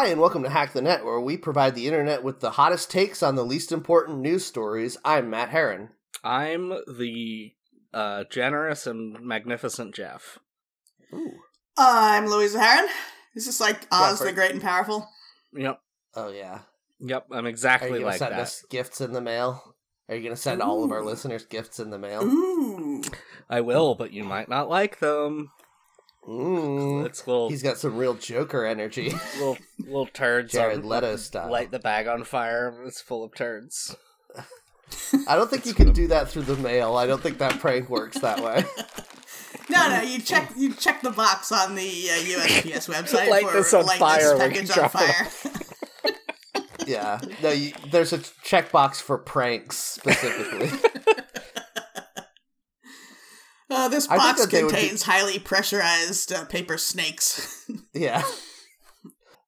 Hi, and welcome to Hack the Net, where we provide the internet with the hottest takes on the least important news stories. I'm Matt Herron. I'm the uh, generous and magnificent Jeff. Ooh. I'm Louisa Heron. Is this like Oz for- the Great and Powerful? Yep, Oh, yeah. yep. I'm Are exactly you going to like send that. us gifts in the mail? Are you going to send all of our listeners gifts in the mail? Ooh. I will, but you might not like them. Mm. It's little, He's got some real Joker energy. little, little turds. Jared on- Leto style. Light the bag on fire. It's full of turds. I don't think you can do that through the mail. I don't think that prank works that way. No, no, you check you check the box on the uh, USPS website Light for this on light fire, this package on fire. Yeah. No, you, there's a checkbox for pranks specifically. Uh, this I box that they would be- contains highly pressurized uh, paper snakes. yeah.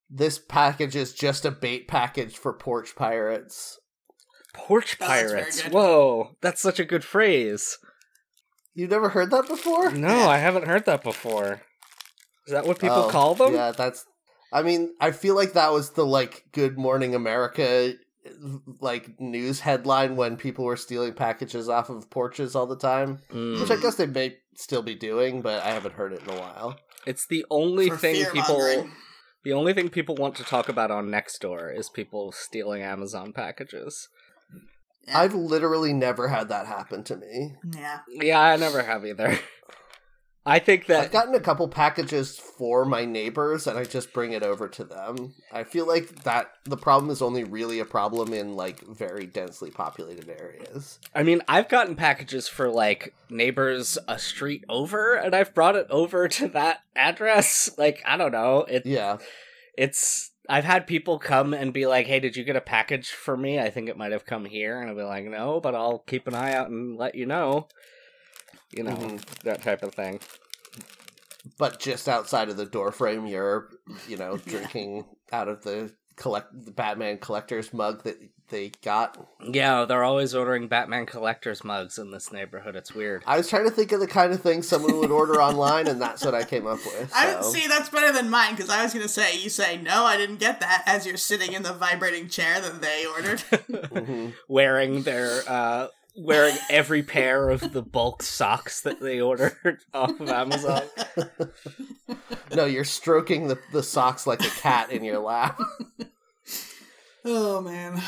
This package is just a bait package for porch pirates. Porch Oh, that's pirates. Whoa, that's such a good phrase. You've never heard that before? No, I haven't heard that before. Is that what people Oh, call them? Yeah, that's. I mean, I feel like that was the like Good Morning America like news headline when people were stealing packages off of porches all the time, Mm. which I guess they may still be doing, but I haven't heard it in a while. It's the only for thing people fear-mongering. the only thing people want to talk about on Nextdoor is people stealing Amazon packages. Yeah. I've literally never had that happen to me. yeah. Yeah, I never have either. I think that I've gotten a couple packages for my neighbors and I just bring it over to them. I feel like that the problem is only really a problem in like very densely populated areas. I mean, I've gotten packages for like neighbors a street over and I've brought it over to that address. Like, I don't know. It Yeah. it's I've had people come and be like, "Hey, did you get a package for me? I think it might have come here." And I'll be like, "No, but I'll keep an eye out and let you know." You know, Mhm. that type of thing. But just outside of the door frame you're, you know, drinking out of the collect the Batman collector's mug that they got. Yeah, they're always ordering Batman collector's mugs in this neighborhood. It's weird. I was trying to think of the kind of thing someone would order online and that's what I came up with. I so. see. That's better than mine because I was gonna say you say no, I didn't get that as you're sitting in the vibrating chair that they ordered. Mhm. wearing their uh wearing every pair of the bulk socks that they ordered off of Amazon. no, you're stroking the, the socks like a cat in your lap. oh man.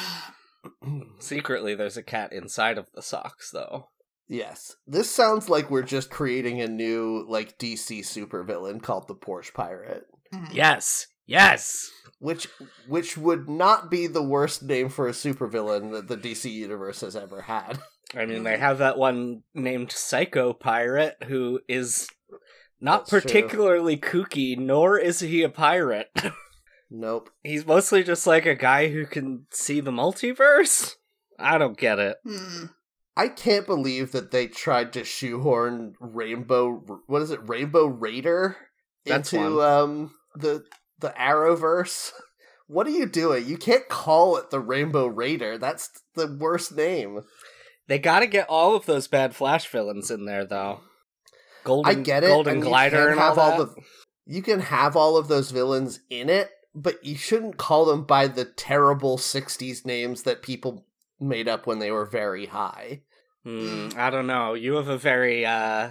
Secretly there's a cat inside of the socks though. Yes. This sounds like we're just creating a new like DC supervillain called the Porch Pirate, Mhm. Yes. Yes. which which would not be the worst name for a supervillain that the DC universe has ever had. I mean they have that one named Psycho Pirate who is not That's true. particularly kooky, nor is he a pirate. Nope. He's mostly just like a guy who can see the multiverse. I don't get it. Hmm. I can't believe that they tried to shoehorn Rainbow what is it? Rainbow Raider That's into one. um the the Arrowverse. What are you doing? You can't call it the Rainbow Raider. That's the worst name. They got to get all of those bad Flash villains in there, though. Golden, I get it. Golden and you Glider can and all have all the you can have all of those villains in it, but you shouldn't call them by the terrible '60s names that people made up when they were very high. Hmm, I don't know. You have a very uh,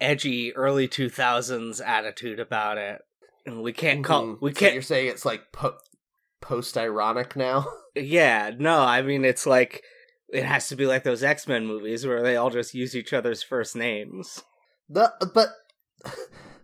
edgy early two thousands attitude about it, and we can't call Mhm. we can't. you're saying it's like po- post ironic now. yeah, no. I mean, it's like it has to be like those X Men movies where they all just use each other's first names. The but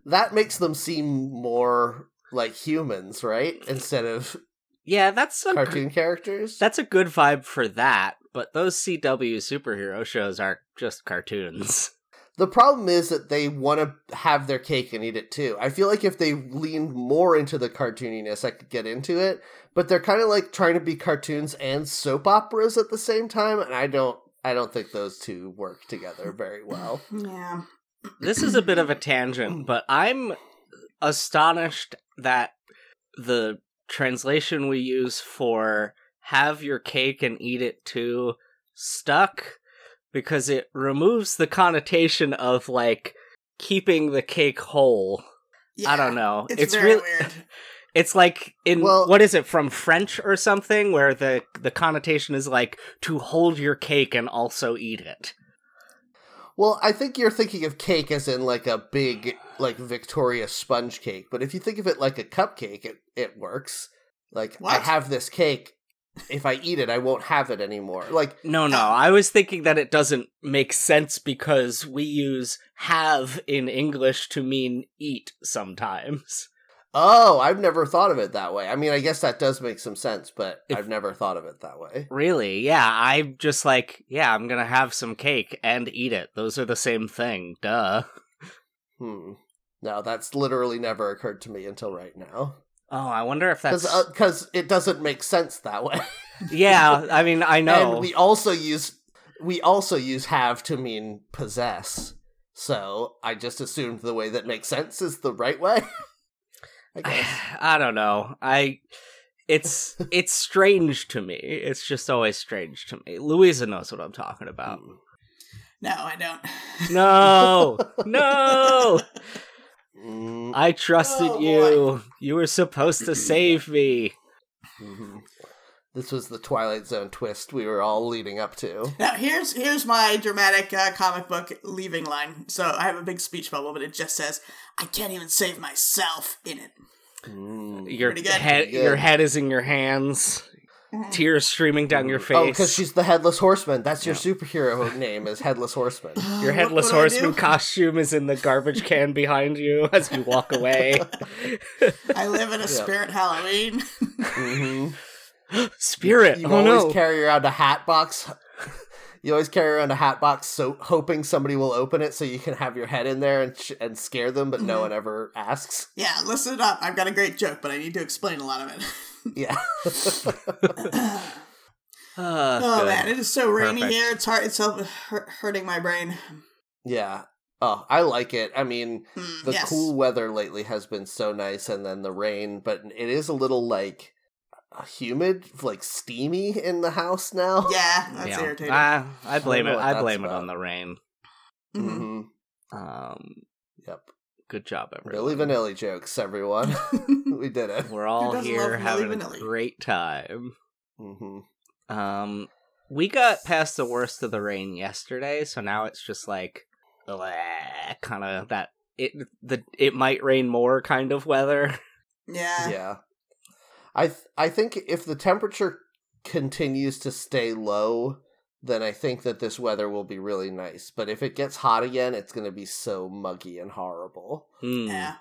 that makes them seem more like humans, right? Instead of Yeah, that's a cartoon characters. that's a good vibe for that. But those CW superhero shows are just cartoons. The problem is that they want to have their cake and eat it too. I feel like if they leaned more into the cartooniness, I could get into it. But they're kind of like trying to be cartoons and soap operas at the same time, and I don't. I don't think those two work together very well. Yeah. this is a bit of a tangent, mm. but I'm astonished that the translation we use for have your cake and eat it too stuck because it removes the connotation of like keeping the cake whole. yeah. I don't know. It's, It's, very really weird. It's like in Well- what is it from French or something where the the connotation is like to hold your cake and also eat it. Well, I think you're thinking of cake as in like a big, like Victoria sponge cake. But if you think of it like a cupcake, it, it works. Like, I have this cake. If I eat it, I won't have it anymore. Like, No, no. I was thinking that it doesn't make sense because we use have in English to mean eat sometimes. oh, I've never thought of it that way. I mean, I guess that does make some sense, but If- I've never thought of it that way. Really? Yeah, I'm just like, yeah, I'm going to have some cake and eat it. Those are the same thing. Duh. Hmm. No, that's literally never occurred to me until right now. Oh, I wonder if that's Because uh, it doesn't make sense that way. Yeah, I mean, I know. And we also use we also use have to mean possess. So I just assumed the way that makes sense is the right way. I guess. I don't know. I it's it's strange to me. It's just always strange to me. Louisa knows what I'm talking about. No, I don't. No. No. Mm, I trusted Oh, you. You were supposed to save me. mhm. This was the Twilight Zone twist we were all leading up to. Now here's here's my dramatic uh, comic book leaving line. So I have a big speech bubble, but it just says, "I can't even save myself" in it. Mm. Your good. head good. your head is in your hands. Tears streaming down your face. Oh, because she's the headless horseman. That's your superhero name is headless horseman. your headless what do I horseman costume is in the garbage can behind you as you walk away. I live in a spirit Halloween. hmm Spirit. You oh always no. carry around a hat box. You always carry around a hat box, so hoping somebody will open it, so you can have your head in there and sh- and scare them, but Mm-hmm. no one ever asks. yeah, listen up. I've got a great joke, but I need to explain a lot of it. Yeah, Ah, oh good. man, it is so rainy Perfect. here. It's hard. It's uh, hurting my brain. yeah. Oh, I like it. I mean, Hmm, the yes. cool weather lately has been so nice, and then the rain, but it is a little like uh, humid, like steamy in the house now. Yeah, that's Yeah. irritating. Ah, I blame know it. I that's blame it about. on the rain. Mhm. hmm Um, Yep. Good job, everyone. Milli Vanilli jokes, everyone. we did it. We're all doesn't here love Milli having a great time. hmm Um, we got past the worst of the rain yesterday, so now it's just like kind of that it the it might rain more kind of weather. yeah. Yeah. I th- I think if the temperature continues to stay low, then I think that this weather will be really nice. But if it gets hot again, it's going to be so muggy and horrible. Hmm. Yeah.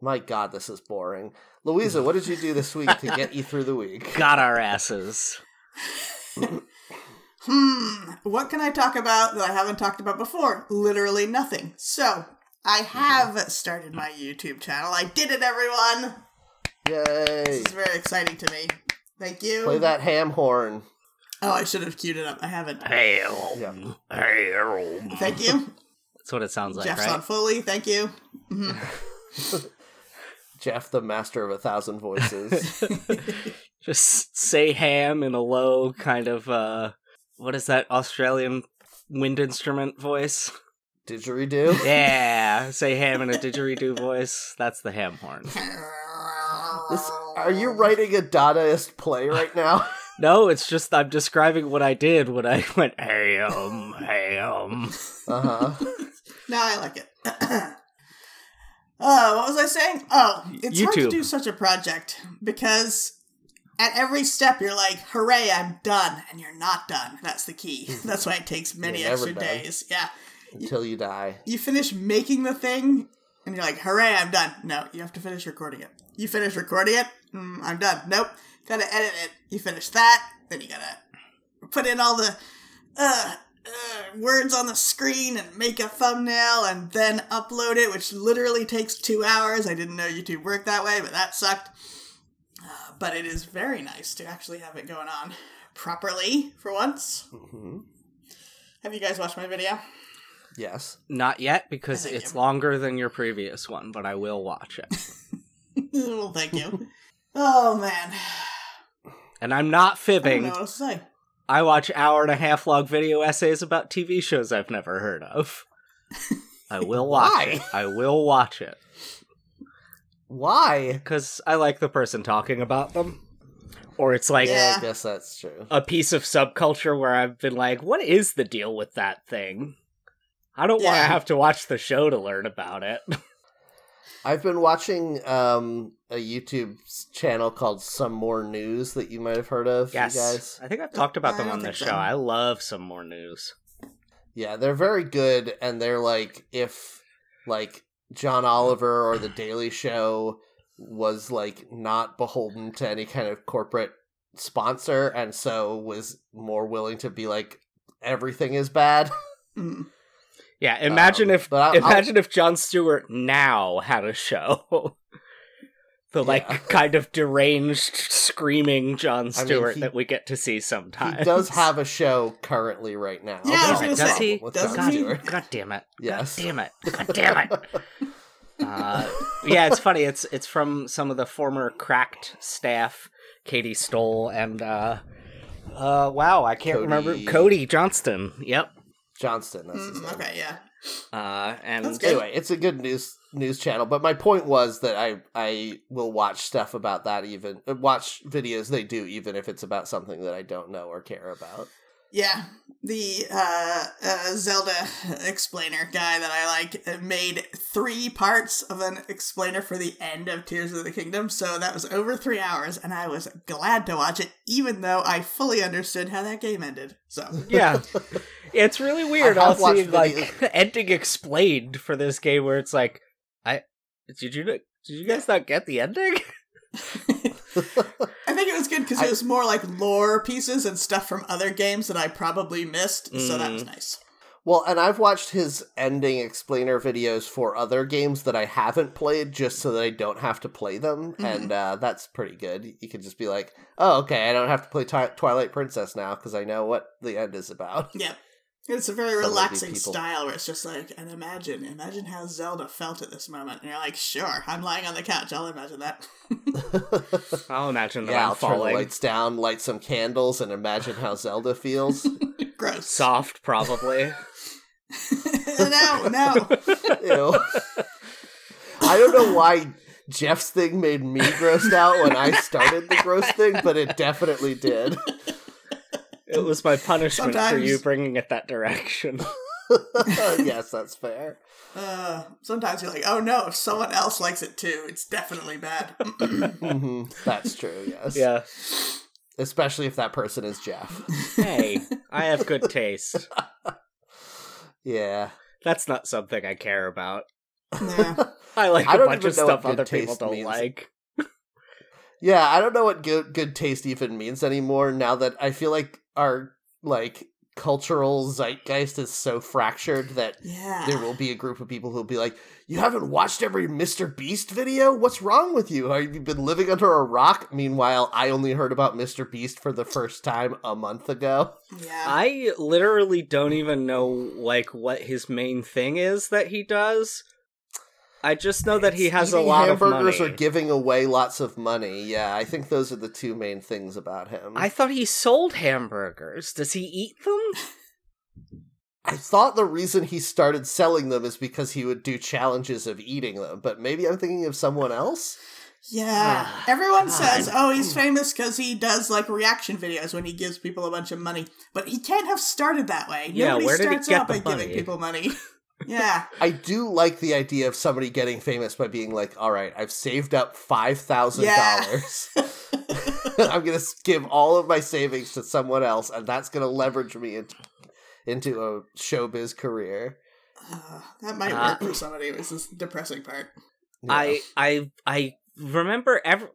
My god, this is boring. Louisa, what did you do this week to get you through the week? Got our asses. Hmm. What can I talk about that I haven't talked about before? Literally nothing. So, I have started my YouTube channel. I did it, everyone. Yay! This is very exciting to me. Thank you. Play that ham horn. Oh, I should have queued it up. I haven't. Hail. Yeah. Hail. Thank you. That's what it sounds like, Jeff's right? on Foley. Thank you. Jeff, the master of a thousand voices. Just say ham in a low kind of uh what is that Australian wind instrument voice? Didgeridoo? Yeah, say ham in a didgeridoo voice. That's the ham horn. This, are you writing a Dadaist play right now? No, it's just I'm describing what I did when I went ham, ham. Uh huh. No, I like it. uh, what was I saying? Oh, it's hard to do such a project because at every step you're like, hooray, I'm done. And you're not done. That's the key. That's why it takes many You're never extra done. days. Yeah. Until you die. You finish making the thing and you're like, hooray, I'm done. No, you have to finish recording it. You finish recording it, mm, I'm done. Nope. Gotta edit it. You finish that, then you gotta put in all the uh, uh, words on the screen and make a thumbnail and then upload it, which literally takes two hours. I didn't know YouTube worked that way, but that sucked. Uh, but it is very nice to actually have it going on properly for once. hmm Have you guys watched my video? Yes. Not yet because it's you. longer than your previous one, but I will watch it. well, thank you. oh man, And I'm not I don't fibbing. know what else to say. I watch hour and a half long video essays about TV shows I've never heard of. I will watch Why? it. I will watch it. Why? because I like the person talking about them. Or it's like Yeah. I guess that's true. a piece of subculture where I've been like, what is the deal with that thing? I don't want to have to watch the show to learn about it. I've been watching um, a YouTube channel called Some More News that you might have heard of. yes. You guys. I think I've talked about them on this show. I love some more news. Yeah, they're very good, and they're like if like John Oliver or The Daily Show was like not beholden to any kind of corporate sponsor, and so was more willing to be like everything is bad. Yeah, imagine Um, if but I'll- imagine if Jon Stewart now had a show. the like Yeah. kind of deranged screaming Jon mean, Stewart he- that we get to see sometimes. He does have a show currently right now. Yeah, I was gonna the say, Does he? problem with doesn't God, he? God damn it. Yes. God damn it. God damn it. Uh, yeah, it's funny. It's it's from some of the former cracked staff, Katie Stoll and uh uh wow, I can't Cody- remember Cody Johnston. Yep. Johnston. That's his Mm, name. okay, yeah. Uh and That's good. Anyway, it's a good news news channel. But my point was that I I will watch stuff about that even uh, watch videos they do even if it's about something that I don't know or care about. Yeah, the uh, uh, Zelda explainer guy that I like uh, made three parts of an explainer for the end of Tears of the Kingdom, so that was over three hours, and I was glad to watch it, even though I fully understood how that game ended. So yeah. It's really weird I have all watched seeing like videos- ending explained for this game where it's like I did you did you guys not get the ending? I think it was good because it was more like lore pieces and stuff from other games that I probably missed, so that was Mm. nice. Well, and I've watched his ending explainer videos for other games that I haven't played just so that I don't have to play them, Mhm. and uh, that's pretty good. You can just be like, "Oh, okay, I don't have to play Twi- Twilight Princess now because I know what the end is about." Yep. It's a very Some of the relaxing style where it's just like, and imagine, imagine how Zelda felt at this moment. And you're like, sure, I'm lying on the couch. I'll imagine that. I'll imagine that yeah, I'm I'll turn the lights down, light some candles, and imagine how Zelda feels. Gross. Soft, probably. no, no. Ew. I don't know why Jeff's thing made me grossed out when I started the gross thing, but it definitely did. It was my punishment for you bringing it that direction. yes, that's fair. Uh, sometimes you're like, oh no, if someone else likes it too, it's definitely bad. hmm That's true, yes. yeah. Especially if that person is Jeff. Hey, I have good taste. Yeah. That's not something I care about. yeah. I like I a bunch of stuff other people don't means. like. Yeah, I don't know what good good taste even means anymore now that I feel like our like cultural zeitgeist is so fractured that Yeah. there will be a group of people who'll be like, "You haven't watched every Mr. Beast video? What's wrong with you? Have you been living under a rock?" Meanwhile, I only heard about Mr. Beast for the first time a month ago. yeah. I literally don't even know like what his main thing is that he does. I just know that he has a eating lot of hamburgers money. or giving away lots of money. Yeah, I think those are the two main things about him. I thought he sold hamburgers. Does he eat them? I thought the reason he started selling them is because he would do challenges of eating them, but maybe I'm thinking of someone else. Yeah. Ah, Everyone God. says, oh, he's famous because he does like reaction videos when he gives people a bunch of money. But he can't have started that way. Yeah, Nobody where did he starts get out the by giving people money. yeah. I do like the idea of somebody getting famous by being like, "All right, I've saved up five thousand Yeah. dollars. I'm gonna give all of my savings to someone else, and that's gonna leverage me into into a showbiz career." Uh, that might Uh, work for somebody. It was this depressing part. Yeah. I I I remember every.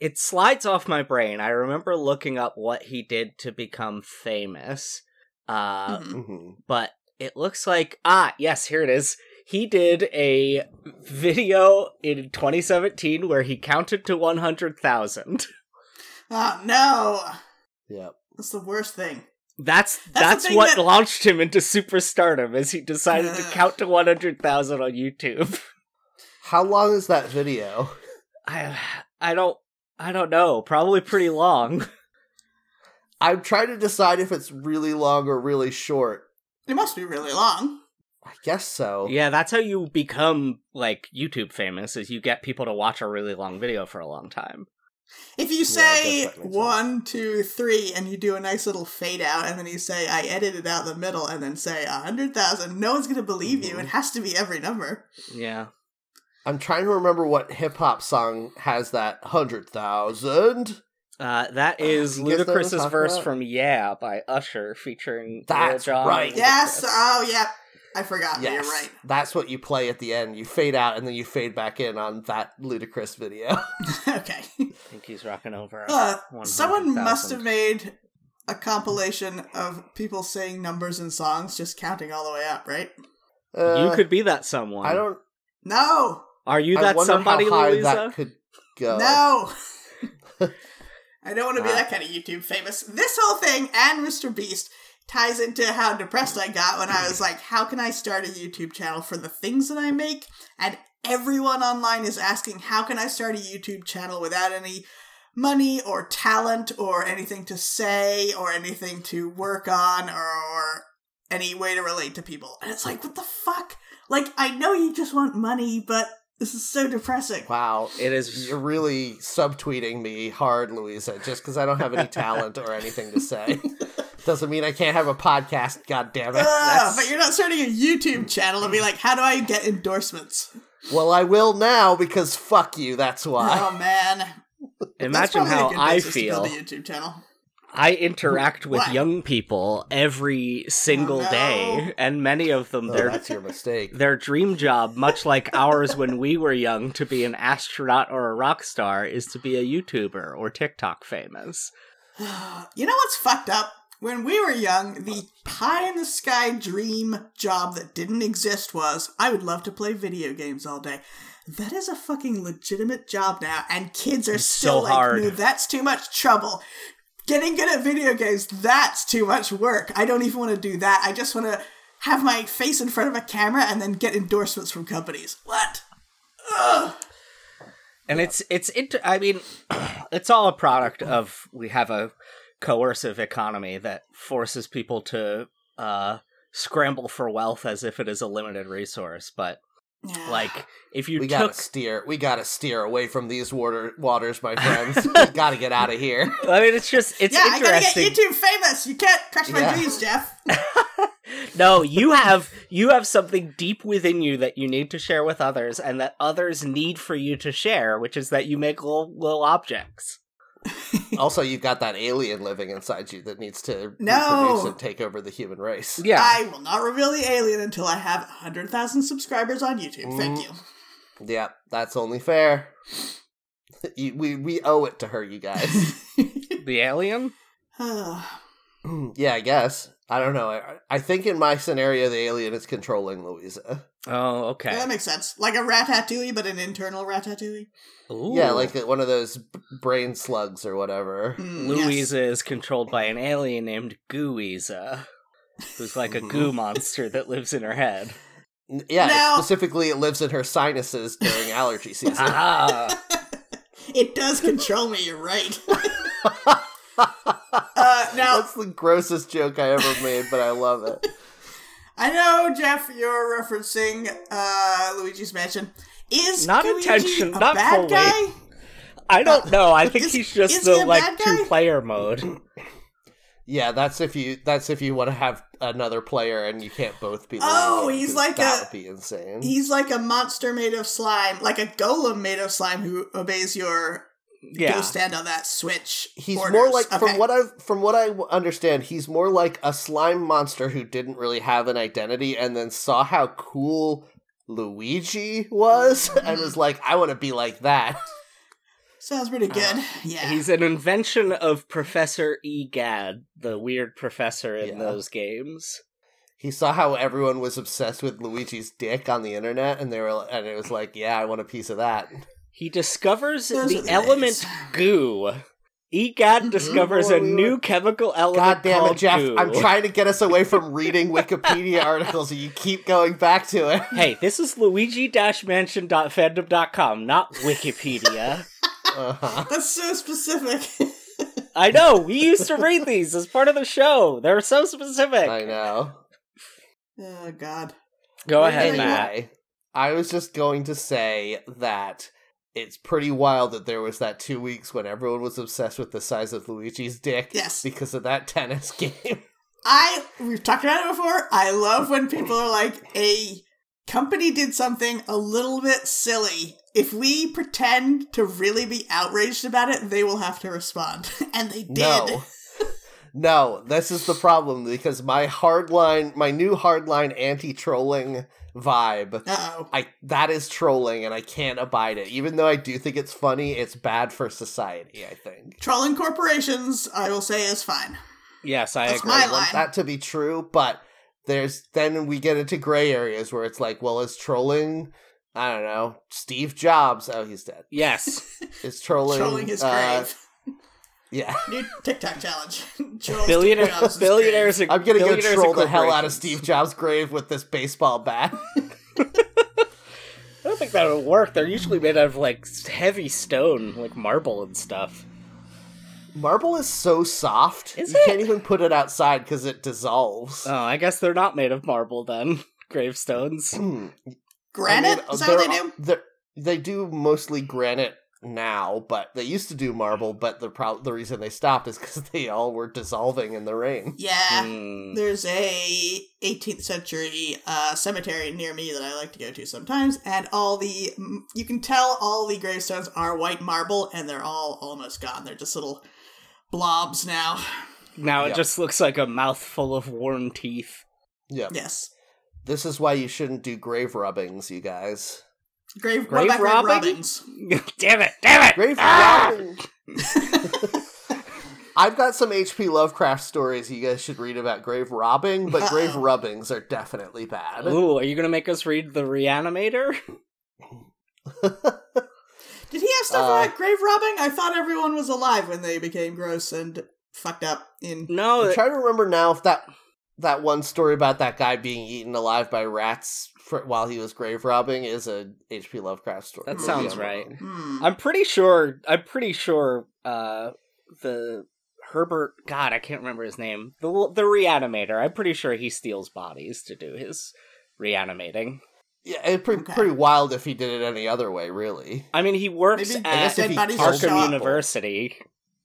it slides off my brain. I remember looking up what he did to become famous. Uh Mhm. Mhm. but it looks like ah yes here it is he did a video in 2017 where he counted to 100000 Oh, no. Yep. That's the worst thing. that's the that's, what that- launched him into superstardom as he decided to count to 100000 on youtube How long is that video? i i don't i don't know probably pretty long I'm trying to decide if it's really long or really short. It must be really long. I guess so. Yeah, that's how you become like YouTube famous is you get people to watch a really long video for a long time. If you Yeah, I say guess that one, two, three, and you do a nice little fade out, and then you say I edited out the middle, and then say a hundred thousand, no one's gonna believe you. Mhm. It has to be every number. Yeah. I'm trying to remember what hip hop song has that hundred thousand. Uh, that is You guys know what I'm Ludacris's verse about? from Yeah by Usher featuring That's Lil Jon right. Yes. Oh, yeah. I forgot. but Yes, You're right. that's what you play at the end. You fade out and then you fade back in on that Ludacris video. okay. I think he's rocking over. Uh, someone must have made a compilation of people saying numbers and songs, just counting all the way up, right? Uh, you could be that someone. I don't. No. Are you that wonder somebody, how high Louisa? that could go. No. I don't want to be Ah. that kind of YouTube famous. This whole thing and Mr. Beast ties into how depressed I got when I was like, how can I start a YouTube channel for the things that I make? And everyone online is asking, how can I start a YouTube channel without any money or talent or anything to say or anything to work on or, or any way to relate to people? And it's like, what the fuck? Like, I know you just want money, but this is so depressing. Wow, It is. you're really subtweeting me hard, Louisa, just because I don't have any talent or anything to say. Doesn't mean I can't have a podcast. God damn it! Ugh, ah, but you're not starting a YouTube channel to be like, how do I get endorsements? Well, I will now because fuck you. That's why. Oh man, Imagine probably a how good I basis to feel. build a YouTube channel. I interact with What? young people every single Oh, no. day, and many of them Oh, their that's your mistake. their dream job, much like ours when we were young, to be an astronaut or a rock star, is to be a YouTuber or TikTok famous. You know what's fucked up? When we were young, the pie in the sky dream job that didn't exist was I would love to play video games all day. That is a fucking legitimate job now, and kids are It's still so like, hard. no, that's too much trouble. Getting good at video games, that's too much work. I don't even want to do that. I just want to have my face in front of a camera and then get endorsements from companies. What? Ugh. and it's it's inter- i mean it's all a product of we have a coercive economy that forces people to uh scramble for wealth as if it is a limited resource but. Like if you we took gotta steer. We gotta steer away from these water waters, my friends. we gotta get out of here. i mean it's just it's yeah, I gotta get interesting YouTube famous. You can't crush my Yeah. dreams, Jeff. no you have you have something deep within you that you need to share with others and that others need for you to share which is that you make little little objects also, you've got that alien living inside you that needs to No. reproduce and take over the human race. yeah I will not reveal the alien until I have 100,000 subscribers on YouTube. Thank mm. you. Yeah, that's only fair. You- we we owe it to her, you guys. the alien yeah, I guess. I don't know. I, I think in my scenario, the alien is controlling Louisa. Oh okay That makes sense. Like a ratatouille, but an internal ratatouille. Yeah, like one of those brain slugs or whatever. Mm, Louisa is controlled by an alien named Gooisa, who's like a Mhm. goo monster that lives in her head. Yeah, Now- specifically, it lives in her sinuses during allergy season. Ah, it does control me, you're right. uh, now, That's the grossest joke I ever made, but I love it. I know, Jeff, you're referencing uh, Luigi's Mansion. Is Not Luigi intention- a not bad fully. guy? I don't know. I think Is- he's just is he the like two player mode. Yeah, that's if you that's if you want to have another player and you can't both be. Oh, Luigi, he's 'cause like that a- would be insane. He's like a monster made of slime, like a golem made of slime who obeys your Yeah. go stand on that switch. He's orders. more like Okay. from what I from what I w- understand, he's more like a slime monster who didn't really have an identity and then saw how cool Luigi was and was mm-hmm. like, I want to be like that. sounds pretty uh, good. yeah, He's an invention of Professor Egad, the weird professor in Yeah. those games. He saw how everyone was obsessed with Luigi's dick on the internet and they were and it was like, yeah, I want a piece of that. He discovers Those the the element days. goo. Egad discovers a new chemical element God damn called it, Jeff. goo. I'm trying to get us away from reading Wikipedia articles and you keep going back to it. Hey, this is luigi-mansion.fandom.com, not Wikipedia. Uh-huh. that's so specific. I know, we used to read these as part of the show. They're so specific. I know. oh God. Go ahead, do Matt. I was just going to say that it's pretty wild that there was that two weeks when everyone was obsessed with the size of Luigi's dick Yes. because of that tennis game. I we've talked about it before. I love when people are like a company did something a little bit silly. If we pretend to really be outraged about it, they will have to respond. and they did. No. no, this is the problem because my hardline, my new hardline anti-trolling vibe, Uh-oh. I that is trolling and I can't abide it. Even though I do think it's funny, it's bad for society, I think. Trolling corporations, I will say, is fine. Yes, I That's agree. I want that to be true, but there's then we get into gray areas where it's like, well, is trolling I don't know, Steve Jobs. Oh, he's dead. Yes, Is trolling Trolling his uh, grave. Yeah. New TikTok challenge. Trolls billionaire, billionaires. grave. I'm gonna go troll the hell out of. Steve Jobs' grave with this baseball bat. I don't think that would work. They're usually made out of like heavy stone, like marble and stuff. Marble is so soft, Is you it? can't even put it outside because it dissolves. Oh, I guess they're not made of marble then. Gravestones. Hmm. Granite? I mean, is that what they they're- do? they're- They do mostly granite now, but they used to do marble. But the pro- the reason they stopped is because they all were dissolving in the rain. Yeah. Hmm. There's a 18th century uh, cemetery near me that I like to go to sometimes, and all the you can tell all the gravestones are white marble, and they're all almost gone. They're just little blobs now. Now it Yeah. just looks like a mouthful of worn teeth. Yeah, Yes, this is why you shouldn't do grave rubbings, you guys. Grave, Grave what grave robbing? robbings? damn it! Damn it! Grave Ah! rubbing. I've got some H.P. Lovecraft stories you guys should read about grave robbing, but grave rubbings are definitely bad. Ooh, are you gonna make us read the Reanimator? Did he have stuff Uh, about grave robbing? I thought everyone was alive when they became gross and fucked up. In No, I'm trying to remember now if that that one story about that guy being eaten alive by rats for, while he was grave robbing is a H.P. Lovecraft story. That sounds I'm right. wrong. hmm. I'm pretty sure. I'm pretty sure. Uh, the Herbert. God, I can't remember his name. The the Reanimator. I'm pretty sure he steals bodies to do his reanimating. Yeah, it's pretty, Okay. pretty wild if he did it any other way, really. I mean, he works Maybe at if he dead bodies will killed show Arkham up. University.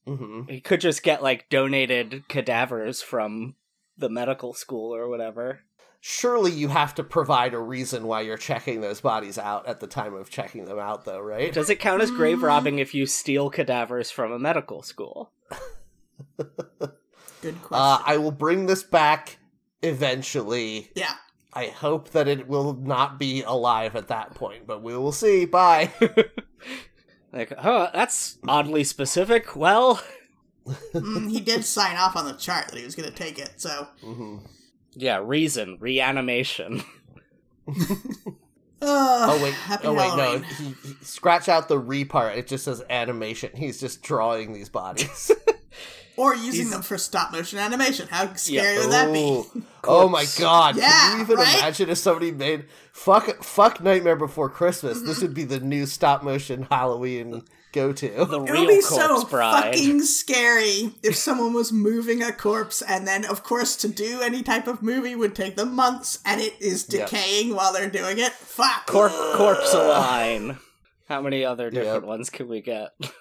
hmm He could just get like donated cadavers from the medical school or whatever. Surely you have to provide a reason why you're checking those bodies out at the time of checking them out, though, right? Does it count as grave Mm. robbing if you steal cadavers from a medical school? Good question. Uh, I will bring this back eventually. yeah. I hope that it will not be alive at that point, but we will see. Bye. Like, oh, that's oddly specific. Well, Mm, he did sign off on the chart that he was going to take it, so. hmm yeah, reason, reanimation. Uh, Oh wait, happy oh wait, no. He, he scratch out the re part. It just says animation. He's just drawing these bodies. Or using He's- them for stop motion animation. How scary Yeah. would that be? Ooh. Oh my god! Yeah, Can you even right? imagine if somebody made fuck fuck Nightmare Before Christmas? Mm-hmm. This would be the new stop motion Halloween go to. The It would be so bride. fucking scary if someone was moving a corpse, and then, of course, to do any type of movie would take them months, and it is Yep. decaying while they're doing it. Fuck. Corp corpse align. How many other different Yep. ones can we get?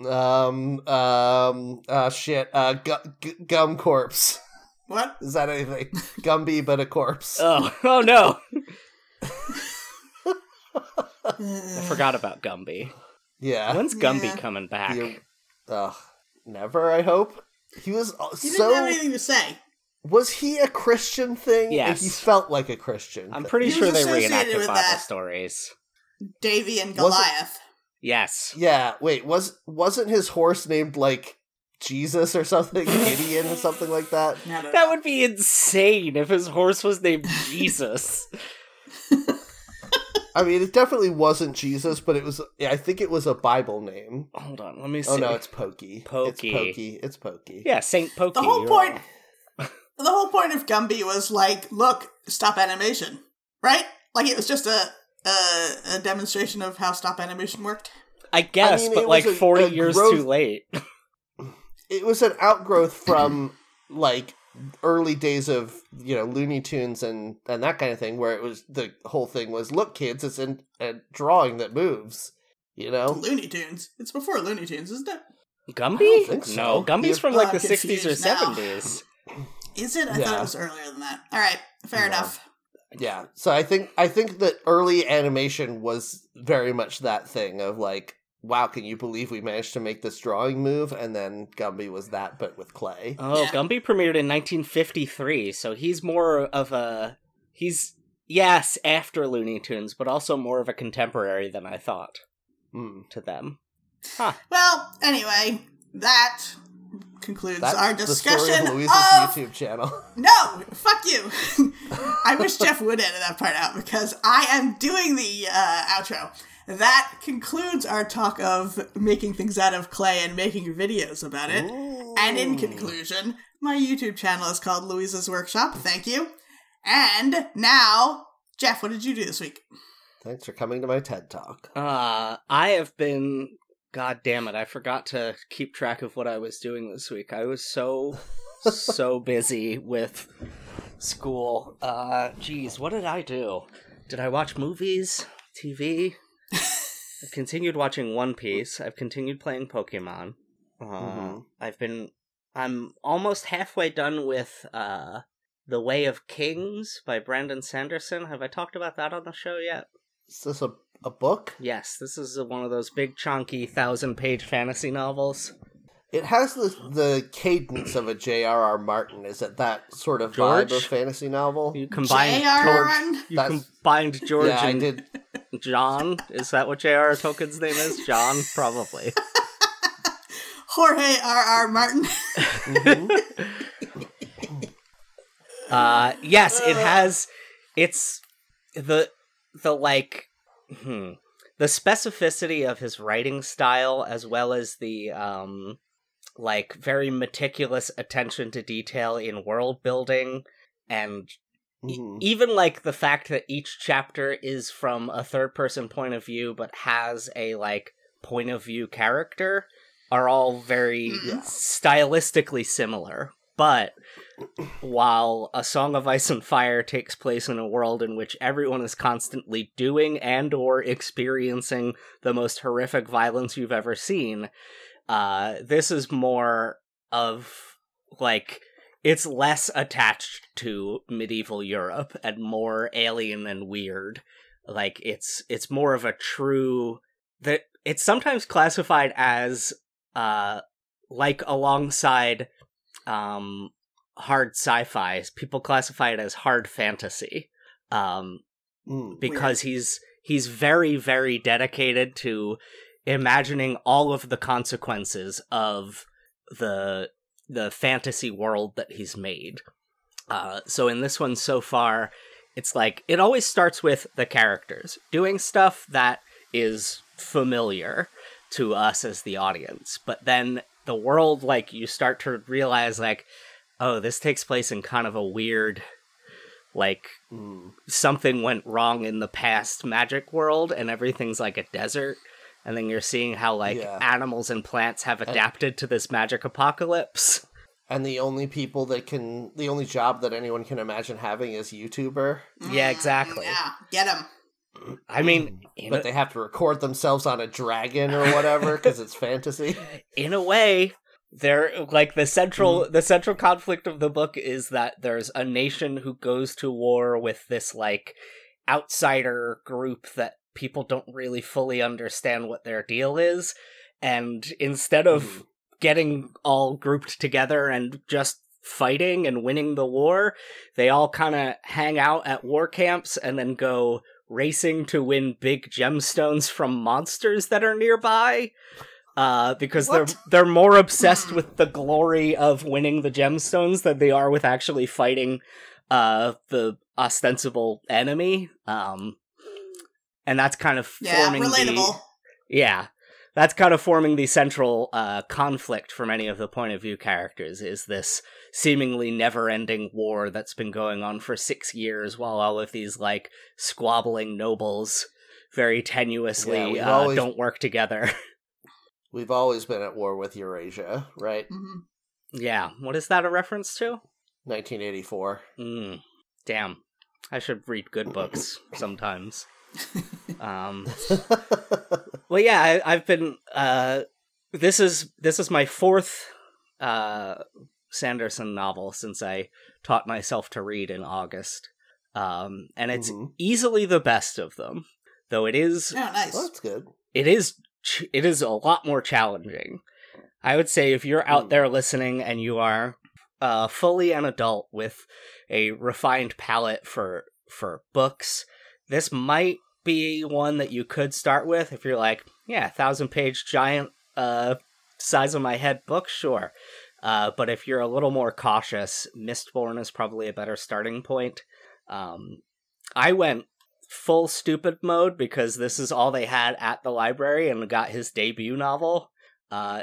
Um um uh shit uh gu- gu- gum corpse. What? Is that anything? Gumby but a corpse. Oh, oh no! I forgot about Gumby. yeah. When's Gumby Yeah. coming back? The- Ugh. Never. I hope. He was uh, He didn't so. have anything to say. Was he a Christian thing? Yes. He felt like a Christian. I'm pretty He sure was they associated reenacted with Bible that. stories. Davey and Was it- Goliath. Yes. Yeah. Wait. Was wasn't his horse named like Jesus or something? Gideon or something like that. I That would be insane if his horse was named Jesus. I mean, it definitely wasn't Jesus, but it was. Yeah, I think it was a Bible name. Hold on, let me see. Oh no, it's Pokey. Pokey. It's Pokey. It's Pokey. yeah, Saint Pokey. The whole point. wrong. The whole point of Gumby was like, look, stop animation, right? Like it was just a a, a demonstration of how stop animation worked. I guess, mean, but like a- 40 a years growth- too late. It was an outgrowth from like early days of you know Looney Tunes and and that kind of thing, where it was the whole thing was look, kids, it's in a drawing that moves. You know, Looney Tunes. It's before Looney Tunes, isn't it? Gumby? think so. No, Gumby's Yeah. from like I'm the 60s or confused now. 70s. Is it? I thought it was earlier than that. All right, fair No. enough. Yeah. So I think I think that early animation was very much that thing of like, wow, can you believe we managed to make this drawing move? And then Gumby was that, but with clay. Oh, Yeah. Gumby premiered in 1953, so he's more of a he's yes, after Looney Tunes, but also more of a contemporary than I thought Hmm. to them. Huh. Well, anyway, that concludes That's our the discussion story of Louise's of YouTube channel. No, fuck you. I wish Jeff would edit that part out because I am doing the uh, outro. That concludes our talk of making things out of clay and making videos about it. And in conclusion, my YouTube channel is called Louisa's Workshop. Thank you. And now, Jeff, what did you do this week? Thanks for coming to my TED Talk. Uh, I have been. God damn it! I forgot to keep track of what I was doing this week. I was so so busy with school. Uh, geez, what did I do? Did I watch movies, TV? I've continued watching One Piece. I've continued playing Pokemon. Uh, Mhm. I've been. I'm almost halfway done with uh, The Way of Kings by Brandon Sanderson. Have I talked about that on the show yet? Is this a, a book? Yes, this is one of those big, chunky, thousand-page fantasy novels. It has the the cadence of a J.R.R. Martin. Is it that sort of vibe of fantasy novel? You combined J.R.R. George. You That's- combined George yeah, I did. John. Is that what J.R.R. Tolkien's name is? John, probably. Jorge R.R. Martin. Mhm. uh, yes, it has. It's the the like hmm, the specificity of his writing style, as well as the um like very meticulous attention to detail in world building and E- Mhm. even like the fact that each chapter is from a third person point of view but has a like point of view character are all very Mhm. Yeah. stylistically similar but while a song of ice and fire takes place in a world in which everyone is constantly doing and or experiencing the most horrific violence you've ever seen uh this is more of like it's less attached to medieval Europe and more alien and weird. Like it's it's more of a true that it's sometimes classified as uh like alongside um hard sci-fi. People classify it as hard fantasy. Um Mm. because he's he's very very dedicated to imagining all of the consequences of the the fantasy world that he's made. Uh, so in this one so far, it's like it always starts with the characters doing stuff that is familiar to us as the audience, but then the world like you start to realize like, oh, this takes place in kind of a weird like Mm. something went wrong in the past magic world and everything's like a desert and then you're seeing how like Yeah. animals and plants have adapted to this magic apocalypse And the only people that can, the only job that anyone can imagine having is YouTuber. Yeah, exactly. Yeah, get them. i mean But a, they have to record themselves on a dragon or whatever because it's fantasy. in a way they're like the central mm-hmm. the central conflict of the book is that there's a nation who goes to war with this like outsider group that people don't really fully understand what their deal is and instead of Mhm. getting all grouped together and just fighting and winning the war they all kind of hang out at war camps and then go racing to win big gemstones from monsters that are nearby uh, because What? they're they're more obsessed with the glory of winning the gemstones than they are with actually fighting uh, the ostensible enemy. Um, and that's kind of Yeah, forming relatable. the yeah, that's kind of forming the central uh, conflict for many of the point of view characters. Is this seemingly never-ending war that's been going on for six years, while all of these like squabbling nobles very tenuously we've uh, always- don't work together. We've always been at war with Eurasia, right? hmm Yeah, what is that a reference to? 1984. Mm, damn. I should read good books sometimes. um, well, yeah, I, I've been. Uh, this is this is my fourth uh, Sanderson novel since I taught myself to read in August, um, and it's Mhm. easily the best of them. Though it is Oh, nice. Well, that's good. it is ch- it is a lot more challenging. I would say if you're out Mm. there listening and you are uh, fully an adult with a refined palate for for books, this might be one that you could start with if you're like, yeah, thousand page giant uh, size of my head book, sure. Uh, but if you're a little more cautious, Mistborn is probably a better starting point. Um, I went full stupid mode because this is all they had at the library and got his debut novel, uh,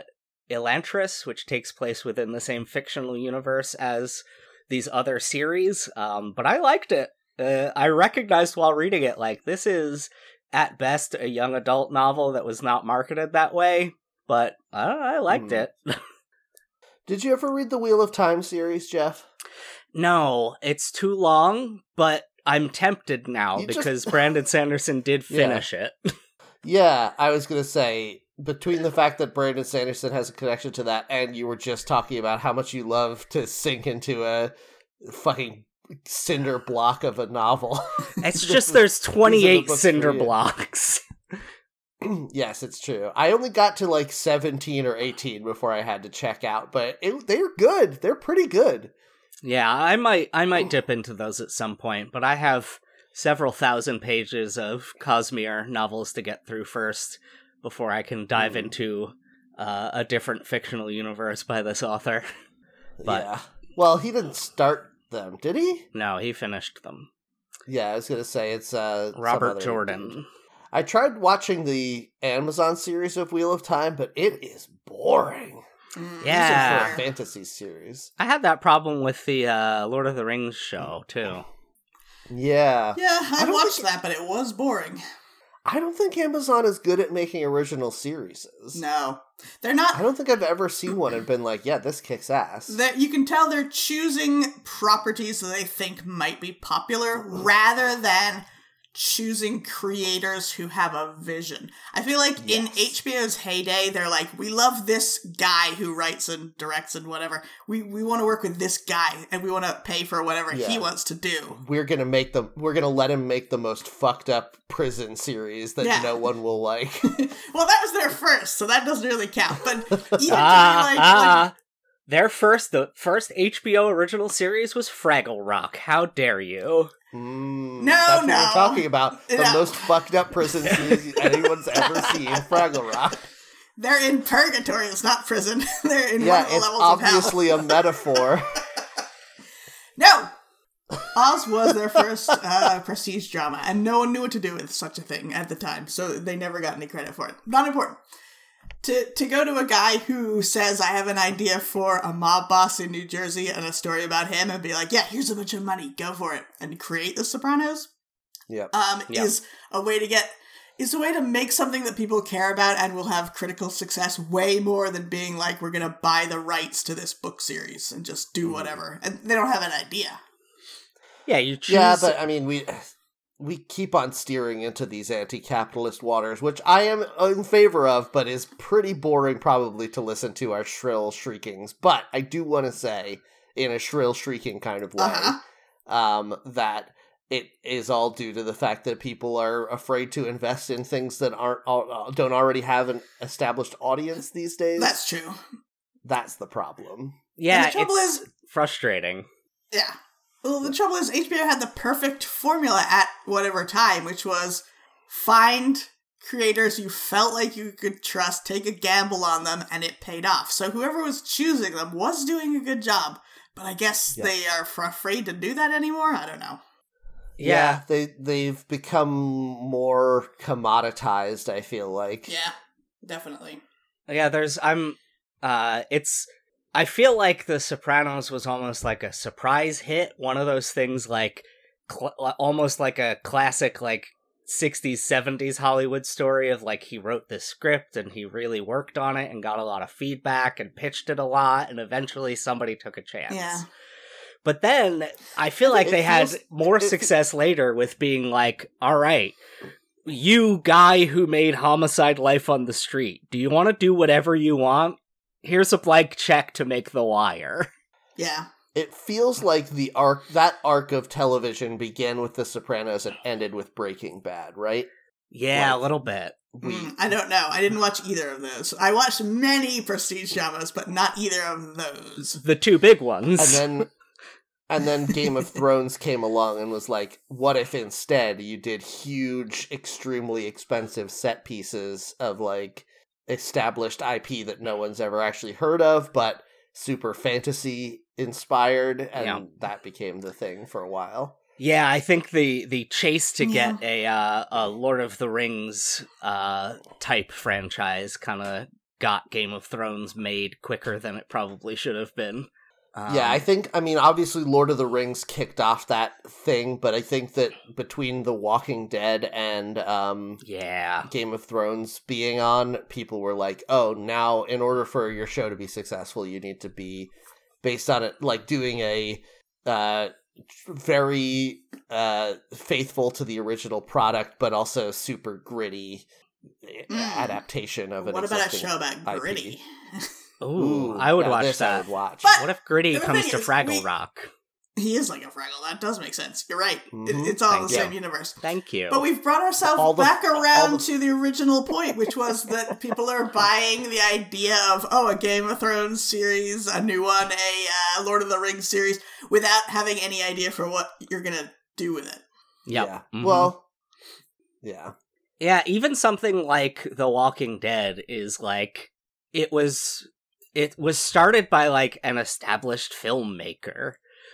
Elantris, which takes place within the same fictional universe as these other series. Um, but I liked it. Uh, I recognized while reading it, like, this is at best a young adult novel that was not marketed that way, but I, I liked Hmm. it. Did you ever read the Wheel of Time series, Jeff? No, it's too long, but I'm tempted now You just- because Brandon Sanderson did Yeah. finish it. Yeah, I was gonna say between the fact that Brandon Sanderson has a connection to that, and you were just talking about how much you love to sink into a fucking cinder block of a novel. It's just there's these are the 28 cinder blocks. yes, it's true. I only got to like seventeen or eighteen before I had to check out, but it, they're good. They're pretty good. Yeah, I might I might dip into those at some point, but I have several thousand pages of Cosmere novels to get through first before I can dive Hmm. into uh, a different fictional universe by this author. But- yeah. Well, he didn't start them, did he? No, he finished them. Yeah, I was gonna say it's uh Robert Jordan. dude. I tried watching the Amazon series of Wheel of Time, but it is boring. Mm, Yeah. For a fantasy series. I had that problem with the uh, Lord of the Rings show too. Yeah. Yeah, I I watched think- that, but it was boring. I don't think Amazon is good at making original series. No, they're not. I don't think I've ever seen one and been like, yeah, this kicks ass. That you can tell they're choosing properties that they think might be popular rather than choosing creators who have a vision. I feel like in HBO's heyday, they're like, we love this guy who writes and directs and whatever. We we want to work with this guy and we want to pay for whatever he wants to do. We're gonna make them. We're gonna let him make the most fucked up prison series that Yeah. no one will like. well, that was their first, so that doesn't really count. But even to be Ah, like, ah. like Their first, the first HBO original series was Fraggle Rock. How dare you? Mm, No, that's what no. we're talking about. The No. most fucked up prison anyone's ever seen. Fraggle Rock. they're in purgatory. It's not prison. they're in Yeah, one of the it's levels of hell. obviously a metaphor. No! Oz was their first uh, prestige drama, and no one knew what to do with such a thing at the time, so they never got any credit for it. Not important. To, to go to a guy who says, I have an idea for a mob boss in New Jersey and a story about him, and be like, yeah, here's a bunch of money, go for it, and create The Sopranos, Yep. um, Yep. is a way to get is a way to make something that people care about and will have critical success way more than being like we're gonna buy the rights to this book series and just do whatever and they don't have an idea Yeah, you choose. Yeah, but I mean, we we keep on steering into these anti-capitalist waters, which I am in favor of, but is pretty boring probably to listen to our shrill shriekings. But I do want to say, in a shrill shrieking kind of way, Uh-huh. um, that it is all due to the fact that people are afraid to invest in things that aren't uh, don't already have an established audience these days. that's true That's the problem. yeah, and the trouble it's is- frustrating. yeah well the trouble is hbo had the perfect formula at whatever time which was find creators you felt like you could trust take a gamble on them and it paid off so whoever was choosing them was doing a good job but i guess Yeah. they are f- afraid to do that anymore i don't know Yeah, they they've become more commoditized. I feel like. Yeah, definitely. Yeah, there's I'm uh it's I feel like The Sopranos was almost like a surprise hit, one of those things like cl- almost like a classic like 60s 70s Hollywood story of like he wrote this script and he really worked on it and got a lot of feedback and pitched it a lot and eventually somebody took a chance. Yeah. But then I feel like It they had more success later with being like, all right, you guy who made Homicide Life on the Street, do you want to do whatever you want? Here's a blank check to make The Wire. Yeah. It feels like the arc that arc of television began with The Sopranos and ended with Breaking Bad, right? Yeah, Like- a little bit. We Mm, I don't know. I didn't watch either of those. I watched many prestige dramas, but not either of those. The two big ones. and then and then Game of Thrones came along and was like, what if instead you did huge, extremely expensive set pieces of like established IP that no one's ever actually heard of, but super fantasy inspired, and Yeah. that became the thing for a while. Yeah, I think the the chase to Yeah. get a uh, a Lord of the Rings uh, type franchise kind of got Game of Thrones made quicker than it probably should have been. Um, yeah, I think I mean obviously Lord of the Rings kicked off that thing, but I think that between The Walking Dead and um yeah, Game of Thrones being on, people were like, "Oh, now in order for your show to be successful, you need to be based on it like doing a uh very uh faithful to the original product but also super gritty Mm. adaptation of an What about a show about Gritty? ooh, I would now watch this I that. would watch. But- What if Gritty comes to is, Fraggle we- Rock? He is like a Fraggle. That does make sense. You're right. It, Mhm. it's all Thank the you. same universe. Thank you. But we've brought ourselves the- back around the- to the original point, which was that people are buying the idea of, oh, a Game of Thrones series, a new one, a uh, Lord of the Rings series, without having any idea for what you're going to do with it. Yep. Yeah. Mhm. Well, yeah. Yeah, even something like The Walking Dead is like it was it was started by like an established filmmaker.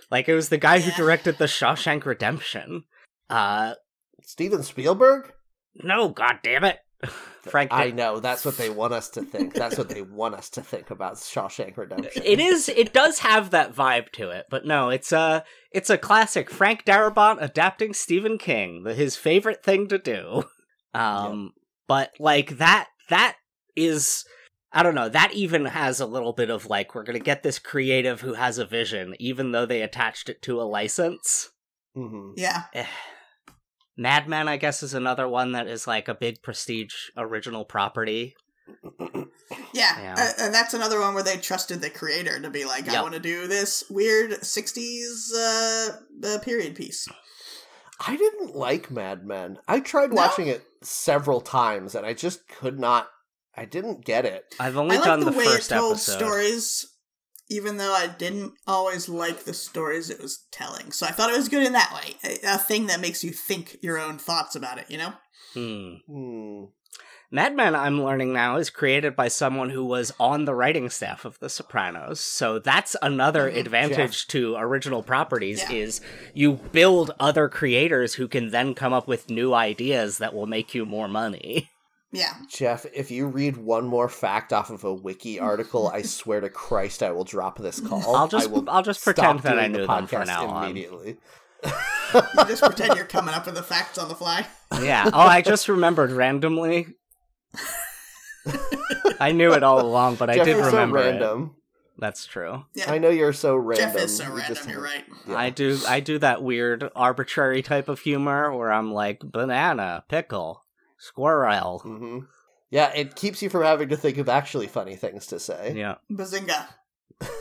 Like it was the guy who directed The Shawshank Redemption. Uh Steven Spielberg? no, god damn it. Frank I know, that's what they want us to think. That's what they want us to think about Shawshank Redemption. It is it does have that vibe to it, but no, it's a it's a classic Frank Darabont adapting Stephen King, the, his favorite thing to do. Um but like that that is I don't know, that even has a little bit of like we're going to get this creative who has a vision even though they attached it to a license. hmm Yeah. Eh. Mad Men I guess is another one that is like a big prestige original property. Yeah. Yeah. Uh, and that's another one where they trusted the creator to be like, I Yep. want to do this weird 60s uh, uh, period piece. I didn't like Mad Men. I tried No? watching it several times and I just could not I didn't get it. I've only I like done the, the, way first it told episode. stories, even though I didn't always like the stories it was telling. So I thought it was good in that way. A, a thing that makes you think your own thoughts about it, you know? Hmm. Hmm. Mad Men, I'm learning now, is created by someone who was on the writing staff of The Sopranos. So that's another Mhm. advantage to original properties Yeah. is you build other creators who can then come up with new ideas that will make you more money. Yeah. Jeff, if you read one more fact off of a wiki article, I swear to Christ I will drop this call. I'll just I will I'll just pretend that I doing the knew them from podcast now on. immediately. You just pretend you're coming up with the facts on the fly. Yeah. Oh, I just remembered randomly. I knew it all along, but I did you're so remember it. random. That's true. Yeah. I know you're so random. Jeff is so You random, just- you're right. Yeah. I do I do that weird arbitrary type of humor where I'm like banana, pickle, squirrel. hmm Yeah, it keeps you from having to think of actually funny things to say. Yeah. Bazinga.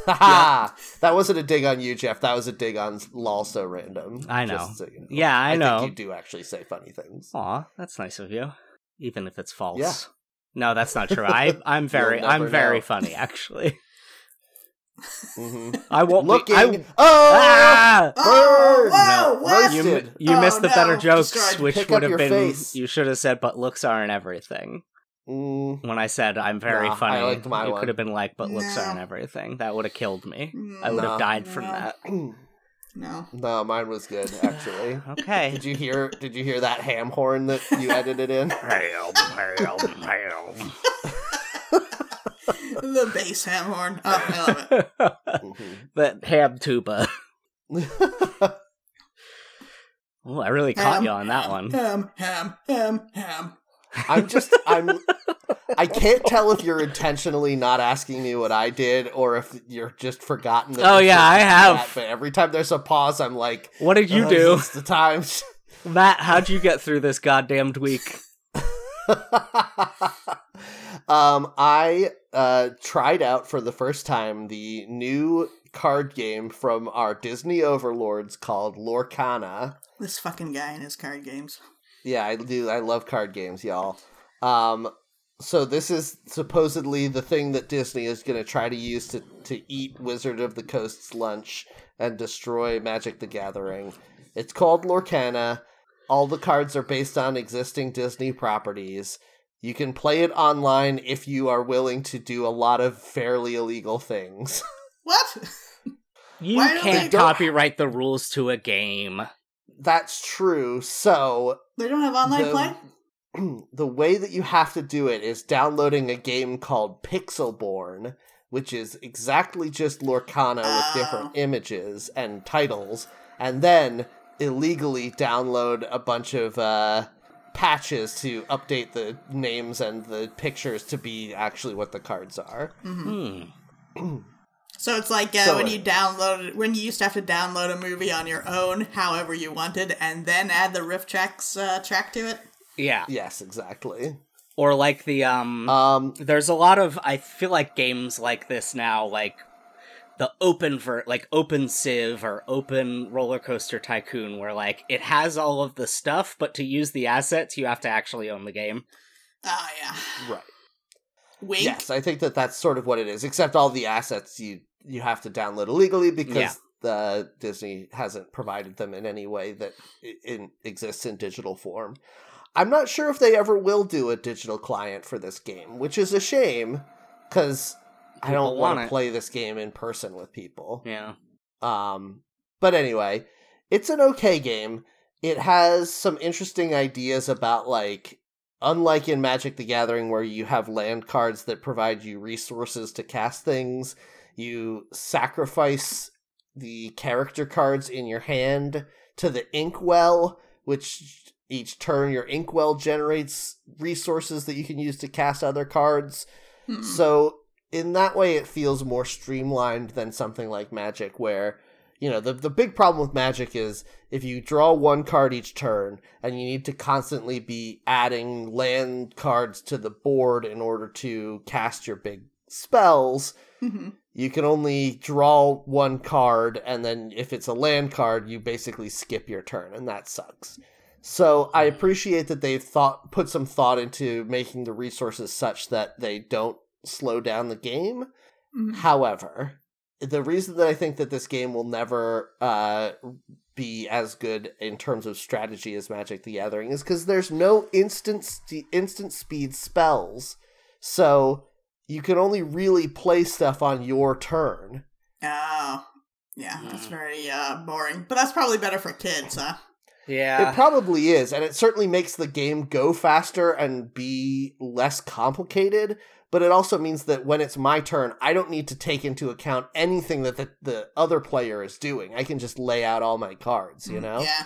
Ha That wasn't a dig on you, Jeff. That was a dig on lol so random. I know. Just so you know. Yeah, I know. think you do actually say funny things. Aw, that's nice of you. Even if it's false. Yeah. No, that's not true. I I'm very I'm very know. funny actually. Hmm I won't Looking. be I, oh, ah! Oh, Bird! whoa, No, what? You, you Oh, missed the better no, jokes, destroyed. which Pick would have been. face. You should have said, "But looks aren't everything." Mm, When I said I'm very Nah, funny, liked my you one. could have been like, "But looks No. aren't everything." That would have killed me. I would No. have died from No. that. No. no, mine was good actually. Okay. Did you hear? Did you hear that ham horn that you edited in? Help, help, help. The bass ham horn. Oh, I love it. That ham tuba. Oh, I really caught Ham, you on that one. Ham, ham, ham, ham. I'm just I'm I can't tell if you're intentionally not asking me what I did or if you're just forgotten. That Oh, yeah, I have. that, but every time there's a pause, I'm like, What did you "Uh, do? the times. Matt, how'd you get through this goddamned week? um, I uh, tried out for the first time the new card game from our Disney overlords called Lorcana. This fucking guy and his card games. Yeah, I do. I love card games, y'all. Um, so this is supposedly the thing that Disney is going to try to use to to eat Wizard of the Coast's lunch and destroy Magic the Gathering. It's called Lorcana. All the cards are based on existing Disney properties. You can play it online if you are willing to do a lot of fairly illegal things. What? You Why can't copyright the rules to a game. That's true. So They don't have online the, play? the way that you have to do it is downloading a game called Pixelborn, which is exactly just Lorcana with Oh. different images and titles, and then illegally download a bunch of uh, patches to update the names and the pictures to be actually what the cards are. Hmm. So it's like uh, So- when you download when you used to have to download a movie on your own, however you wanted, and then add the riff tracks uh, track to it. Yeah. Yes, exactly. Or like the um Um, there's a lot of I feel like games like this now, like the open ver like open civ or open roller coaster tycoon where like it has all of the stuff, but to use the assets you have to actually own the game. Oh yeah. right. Wink. Yes, I think that that's sort of what it is. Except all the assets you you have to download illegally because Yeah. the Disney hasn't provided them in any way that i- in, exists in digital form. I'm not sure if they ever will do a digital client for this game, which is a shame because I don't want want to play this game in person with people. Yeah. Um, but anyway, it's an okay game. It has some interesting ideas about like unlike in Magic the Gathering where you have land cards that provide you resources to cast things, you sacrifice the character cards in your hand to the inkwell, which each turn your inkwell generates resources that you can use to cast other cards. Hmm. So in that way, it feels more streamlined than something like Magic, where you know the the big problem with Magic is if you draw one card each turn, and you need to constantly be adding land cards to the board in order to cast your big spells. Mhm. You can only draw one card, and then if it's a land card, you basically skip your turn, and that sucks. So I appreciate that they've thought put some thought into making the resources such that they don't slow down the game. Mhm. However, the reason that I think that this game will never uh, be as good in terms of strategy as Magic the Gathering is because there's no instant st- instant speed spells, so you can only really play stuff on your turn. Oh. Yeah, that's Mm. very uh, boring. But that's probably better for kids, huh? Yeah. It probably is, and it certainly makes the game go faster and be less complicated. But it also means that when it's my turn, I don't need to take into account anything that the, the other player is doing. I can just lay out all my cards, you mm, know? Yeah.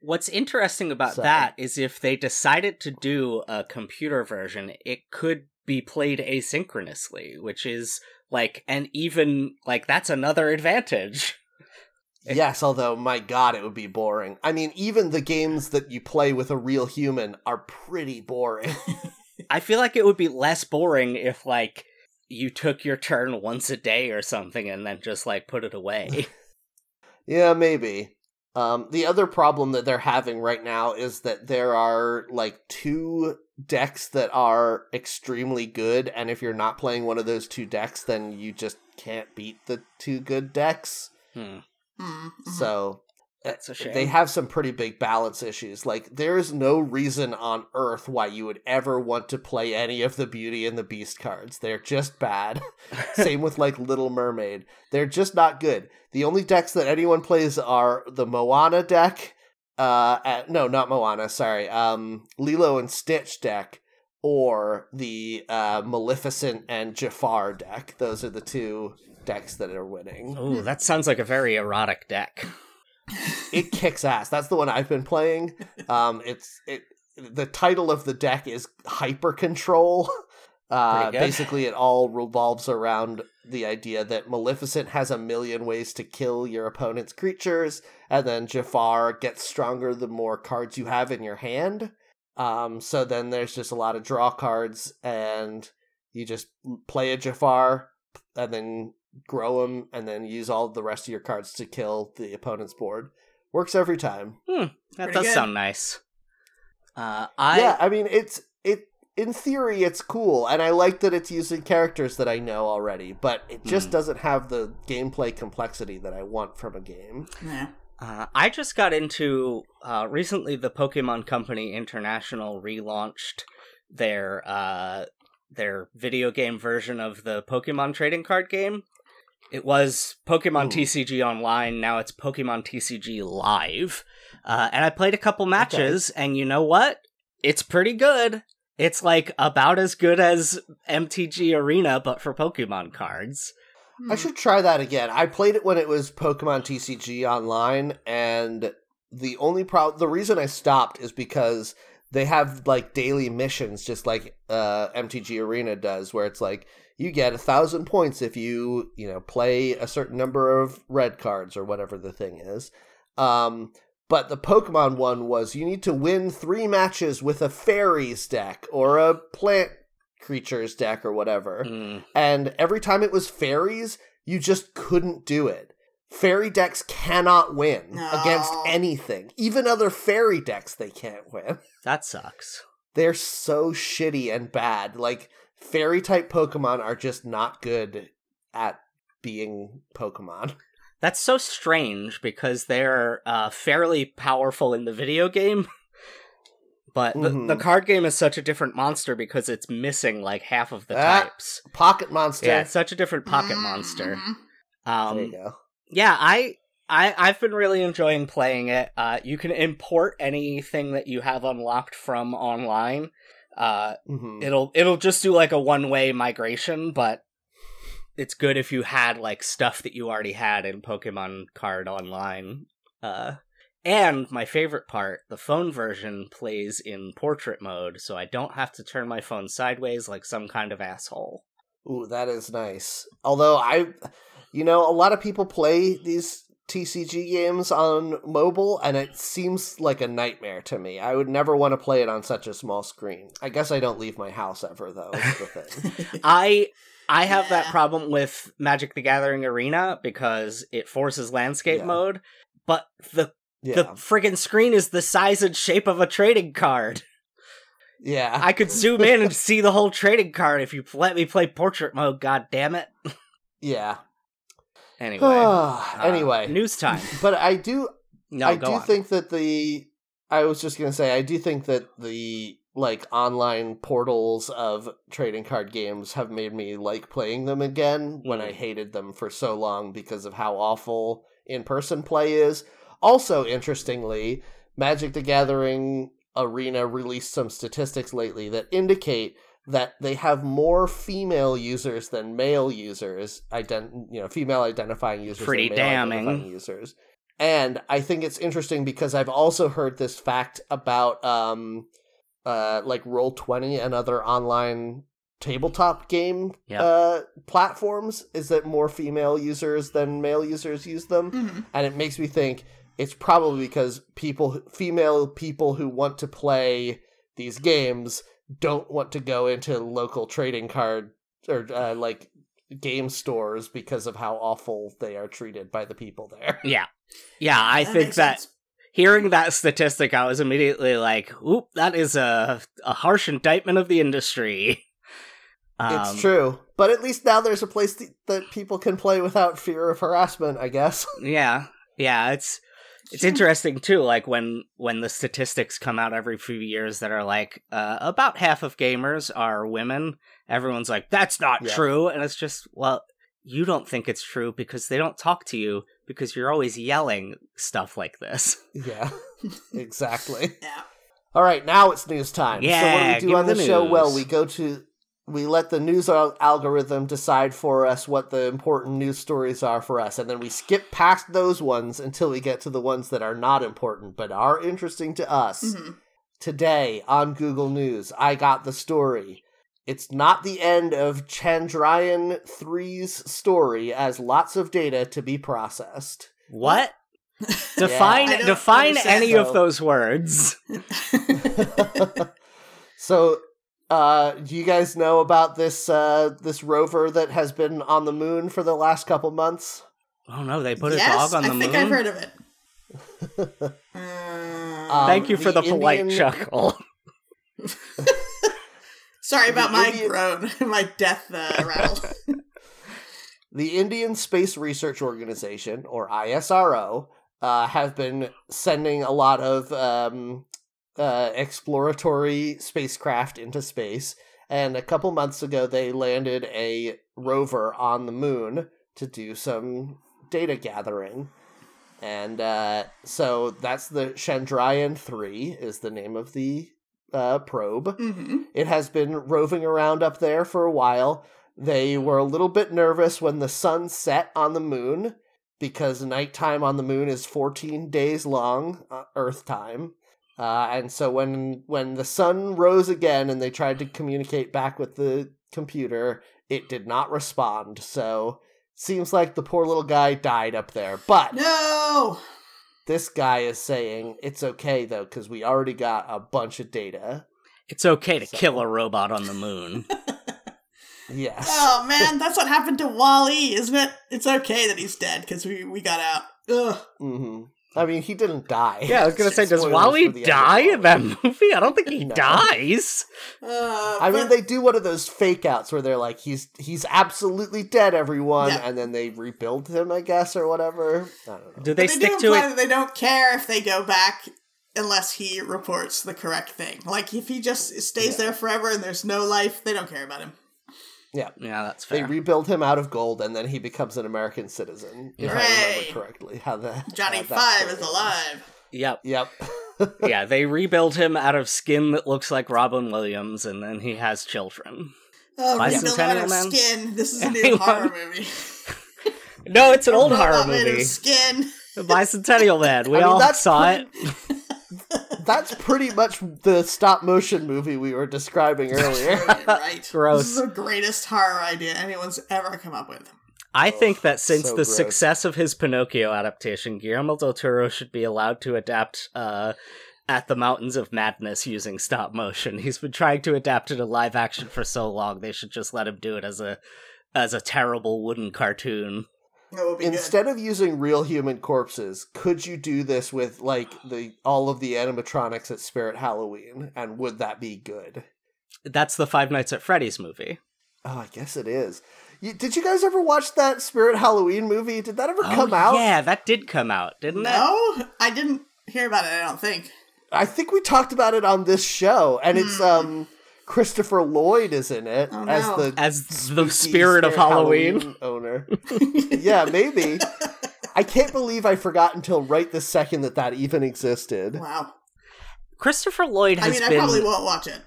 What's interesting about So- that is if they decided to do a computer version, it could be played asynchronously, which is like an even like that's another advantage. Yes, although my god, it would be boring. I mean, even the games that you play with a real human are pretty boring. I feel like it would be less boring if like you took your turn once a day or something and then just like put it away. yeah, maybe. Um, the other problem that they're having right now is that there are like two decks that are extremely good, and if you're not playing one of those two decks, then you just can't beat the two good decks. hmm. Mm, mhm. So That's a shame. they have some pretty big balance issues. Like there is no reason on earth why you would ever want to play any of the Beauty and the Beast cards. They're just bad. Same with like Little Mermaid. They're just not good. The only decks that anyone plays are the Moana deck. Uh, at, no, not Moana. Sorry. Um, Lilo and Stitch deck, or the uh, Maleficent and Jafar deck. Those are the two decks that are winning. Oh, that sounds like a very erotic deck. It kicks ass. That's the one I've been playing. Um, it's it the title of the deck is Hyper Control. Uh, basically, it all revolves around the idea that Maleficent has a million ways to kill your opponent's creatures, and then Jafar gets stronger the more cards you have in your hand. Um, so then there's just a lot of draw cards, and you just play a Jafar, and then grow them, and then use all the rest of your cards to kill the opponent's board. Works every time. That Pretty does good. sound nice. Uh, I yeah, I mean it's it in theory it's cool, and I like that it's using characters that I know already, but it just Mhm. doesn't have the gameplay complexity that I want from a game. Yeah. Uh, I just got into uh, recently. The Pokemon Company International relaunched their uh, their video game version of the Pokemon trading card game. It was Pokemon Ooh. TCG Online. Now it's Pokemon TCG Live, uh, and I played a couple matches. And you know what? It's pretty good. It's like about as good as MTG Arena, but for Pokemon cards. Hmm. I should try that again. I played it when it was Pokemon TCG Online, and the only problem, the reason I stopped is because they have like daily missions, just like uh, MTG Arena does, where it's like you get a thousand points if you you know play a certain number of red cards or whatever the thing is. Um, but the Pokemon one was you need to win three matches with a fairies deck or a plant creatures deck or whatever Mm. and every time it was fairies, you just couldn't do it. Fairy decks cannot win No. against anything. Even other fairy decks, they can't win. That sucks. They're so shitty and bad. Like, fairy type Pokemon are just not good at being Pokemon. That's so strange because they're uh, fairly powerful in the video game. But the, Mhm. the card game is such a different monster because it's missing like half of the Ah, types. Pocket Monster. Yeah, it's such a different pocket monster. Mhm. there you Um, go. yeah, I, I I've been really enjoying playing it. Uh, you can import anything that you have unlocked from online. Uh, hmm it'll it'll just do like a one way migration, but it's good if you had like stuff that you already had in Pokemon Card Online. Uh, and my favorite part, the phone version plays in portrait mode, so I don't have to turn my phone sideways like some kind of asshole. Ooh, that is nice. Although I, you know, a lot of people play these TCG games on mobile, and it seems like a nightmare to me. I would never want to play it on such a small screen. I guess I don't leave my house ever, though. The thing. I I have that problem with Magic the Gathering Arena because it forces landscape Yeah. mode, but the Yeah, the friggin' screen is the size and shape of a trading card. yeah. I could zoom in and see the whole trading card if you let me play portrait mode. God damn it! yeah. Anyway, uh, anyway, news time. but I do No, I do on. think that the I was just gonna say I do think that the like online portals of trading card games have made me like playing them again when I Mm. hated them for so long because of how awful in person play is. Also, interestingly, Magic the Gathering Arena released some statistics lately that indicate that they have more female users than male users, ident- you know, female identifying users Pretty than male damning. users. And I think it's interesting because I've also heard this fact about um uh like Roll Twenty and other online tabletop game Yep. uh platforms is that more female users than male users use them Mhm. and it makes me think it's probably because people female people who want to play these games don't want to go into local trading card or uh, like game stores because of how awful they are treated by the people there Yeah, yeah. I That think that sense. hearing that statistic, I was immediately like, "Oop, that is a a harsh indictment of the industry." it's Um, true but at least now there's a place th- that people can play without fear of harassment i guess Yeah, yeah. It's it's interesting too. Like when when the statistics come out every few years that are like uh, about half of gamers are women. Everyone's like, "That's not Yeah. true," and it's just well, you don't think it's true because they don't talk to you because you're always yelling stuff like this. yeah exactly Yeah. All right, now it's news time. yeah, so what do we do on the, the show? Well, we go to we let the news al- algorithm decide for us what the important news stories are for us, and then we skip past those ones until we get to the ones that are not important but are interesting to us. Mhm. today on Google News. I got the story. It's not the end of Chandrayaan 3's story as lots of data to be processed. What? Define I don't define understand. any of those words. so uh do you guys know about this uh this rover that has been on the moon for the last couple months? Oh no, they put a dog on the moon. I moon. think I've heard of it. Uh, Um, Thank you for the, the polite Indian- chuckle. sorry about the my Indian- groan, my death uh, rattle. The Indian Space Research Organization, or ISRO, uh, have been sending a lot of um, uh, exploratory spacecraft into space. And a couple months ago, they landed a rover on the moon to do some data gathering. And uh, so that's the Chandrayaan 3 is the name of the uh, probe. hmm It has been roving around up there for a while. They were a little bit nervous when the sun set on the moon because nighttime on the moon is 14 days long, uh, Earth time. Uh, and so when when the sun rose again and they tried to communicate back with the computer, it did not respond. So seems like the poor little guy died up there. But No. this guy is saying it's okay though because we already got a bunch of data. It's okay to So- kill a robot on the moon. Yes. Oh man, that's what happened to WALL-E, isn't it? It's okay that he's dead because we we got out. Ugh. hmm I mean, he didn't die. yeah, I was gonna say, does Spoilers WALL-E for the end of die in that movie? I don't think he No. dies. Uh, I mean, but- they do one of those fake outs where they're like, "He's he's absolutely dead, everyone," Yeah. and then they rebuild him, I guess, or whatever. I don't know. Do but they do stick to imply it? that they don't care if they go back unless he reports the correct thing. Like if he just stays Yeah. there forever and there's no life, they don't care about him. Yeah, yeah, that's fair. They rebuild him out of gold, and then he becomes an American citizen. If I remember correctly, how that Johnny how that Five is alive. yep. Yep. yeah, they rebuild him out of skin that looks like Robin Williams, and then he has children. Oh, rebuild out Bicentennial of Man? skin. This is a new horror movie. No, it's an old Robot horror made of movie. Skin. The Bicentennial Man. We I mean, all saw pretty- it. That's pretty much the stop motion movie we were describing earlier. You're right. Gross. This is the greatest horror idea anyone's ever come up with. I think that since so the gross. success of his Pinocchio adaptation, Guillermo del Toro should be allowed to adapt uh, At the Mountains of Madness using stop motion. He's been trying to adapt it to live action for so long. They should just let him do it as a as a terrible wooden cartoon. That would be good. Instead of using real human corpses, could you do this with like the all of the animatronics at Spirit Halloween? And would that be good? That's the Five Nights at Freddy's movie. Oh, I guess it is. You, did you guys ever watch that Spirit Halloween movie? Did that ever come oh, out? Yeah, that did come out, didn't it? No, I didn't hear about it. I don't think. I think we talked about it on this show, and it's um Christopher Lloyd is in it Oh, as no. the As the spooky spirit of Halloween. owner. yeah, maybe. I can't believe I forgot until right this second that that even existed. Wow. Christopher Lloyd I has mean, I been probably won't watch it.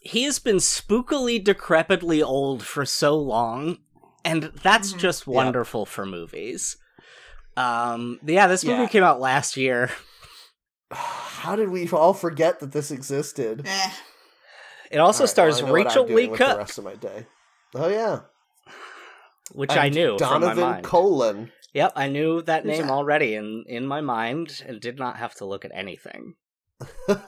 he has been spookily decrepitly old for so long and that's Mhm. just wonderful for movies um yeah this movie Yeah. came out last year How did we all forget that this existed? Eh. It also All right, stars well, I know rachel I'm lee with the rest of my day. Oh yeah, which i And knew from Donovan my mind Colon. yep i knew that Who's name that? already in in my mind and did not have to look at anything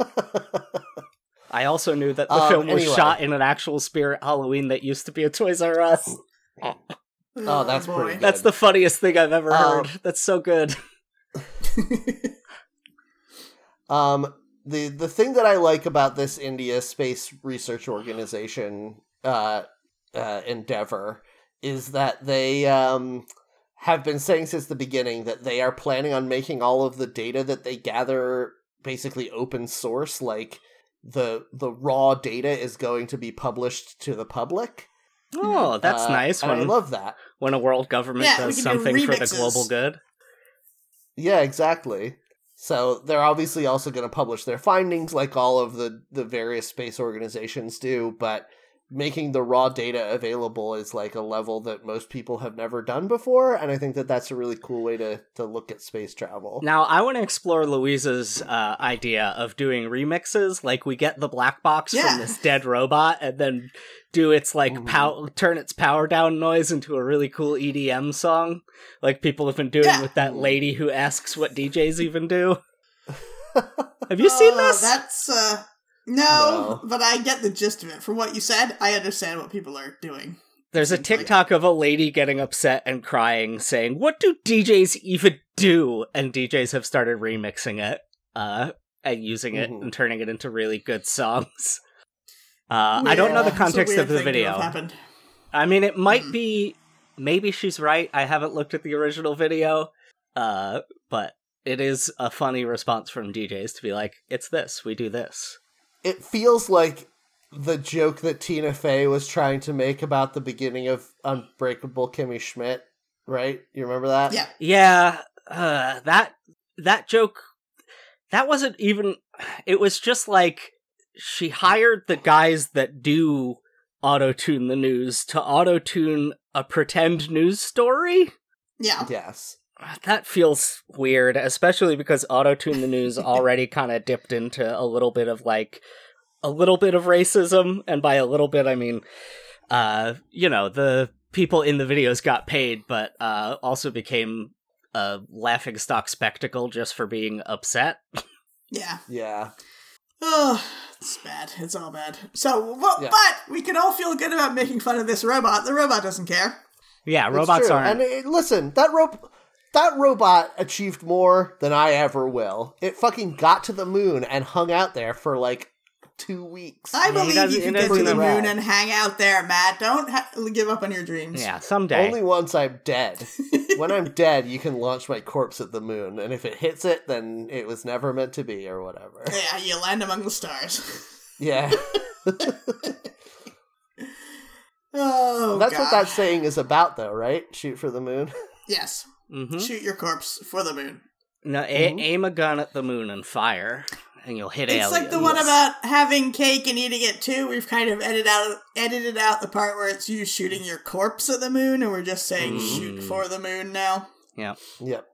i also knew that the Um, film was anyway. shot in an actual spirit halloween that used to be a toys r us Oh, that's pretty good. that's the funniest thing i've ever Um, heard that's so good Um, the the thing that I like about this India Space Research Organization uh, uh, endeavor is that they um, have been saying since the beginning that they are planning on making all of the data that they gather basically open source. Like the the raw data is going to be published to the public. oh that's Uh, nice and I love that. when a world government Yeah, does can do something for the global good. Yeah, exactly. So they're obviously also going to publish their findings, like all of the the various space organizations do. But making the raw data available is like a level that most people have never done before and i think that that's a really cool way to to look at space travel Now, I want to explore Louisa's uh, idea of doing remixes. Like, we get the black box Yeah. from this dead robot, and then do its like Mhm. pow- turn its power down noise into a really cool EDM song, like people have been doing Yeah. with that lady who asks what DJs even do. Have you seen Uh, this? That's uh no, No. but I get the gist of it. From what you said, I understand what people are doing. There's a Seems like- TikTok of a lady getting upset and crying, saying, "What do DJs even do?" And DJs have started remixing it, uh, and using it Mhm. and turning it into really good songs. Uh, I don't know the Yeah, it's a context of the thing to have video. happened. I mean, it might Mhm. be. Maybe she's right. I haven't looked at the original video, uh, but it is a funny response from DJs to be like, "It's this. We do this." It feels like the joke that tina fey was trying to make about the beginning of unbreakable kimmy schmidt right you remember that Yeah. Yeah, uh, that that joke that wasn't even it was just like she hired the guys that do auto-tune the news to auto-tune a pretend news story. Yeah. yes That feels weird, especially because auto-tune the news already kind of dipped into a little bit of like a little bit of racism and by a little bit I mean uh you know, the people in the videos got paid but uh also became a laughing stock spectacle just for being upset. Yeah. yeah Oh, it's bad. It's all bad. So, well, Yeah. but we can all feel good about making fun of this robot. The robot doesn't care. Yeah, robots aren't And it, listen, that rope, that robot achieved more than I ever will. It fucking got to the moon and hung out there for like two weeks. I he believe doesn't- you can get to the rad. moon and hang out there, Matt. Don't ha- give up on your dreams. Yeah, someday. Only once I'm dead. when I'm dead, you can launch my corpse at the moon, and if it hits it, then it was never meant to be, or whatever. Yeah, you land among the stars. Yeah, oh, that's God. what that saying is about, though, right? Shoot for the moon. Yes. Mhm. Shoot your corpse for the moon. No, a- Mhm. aim a gun at the moon and fire, and you'll hit It's aliens. like the one about having cake and eating it too. We've kind of edited out edited out the part where it's you shooting your corpse at the moon, and we're just saying Mm. shoot for the moon now. Yeah. Yep.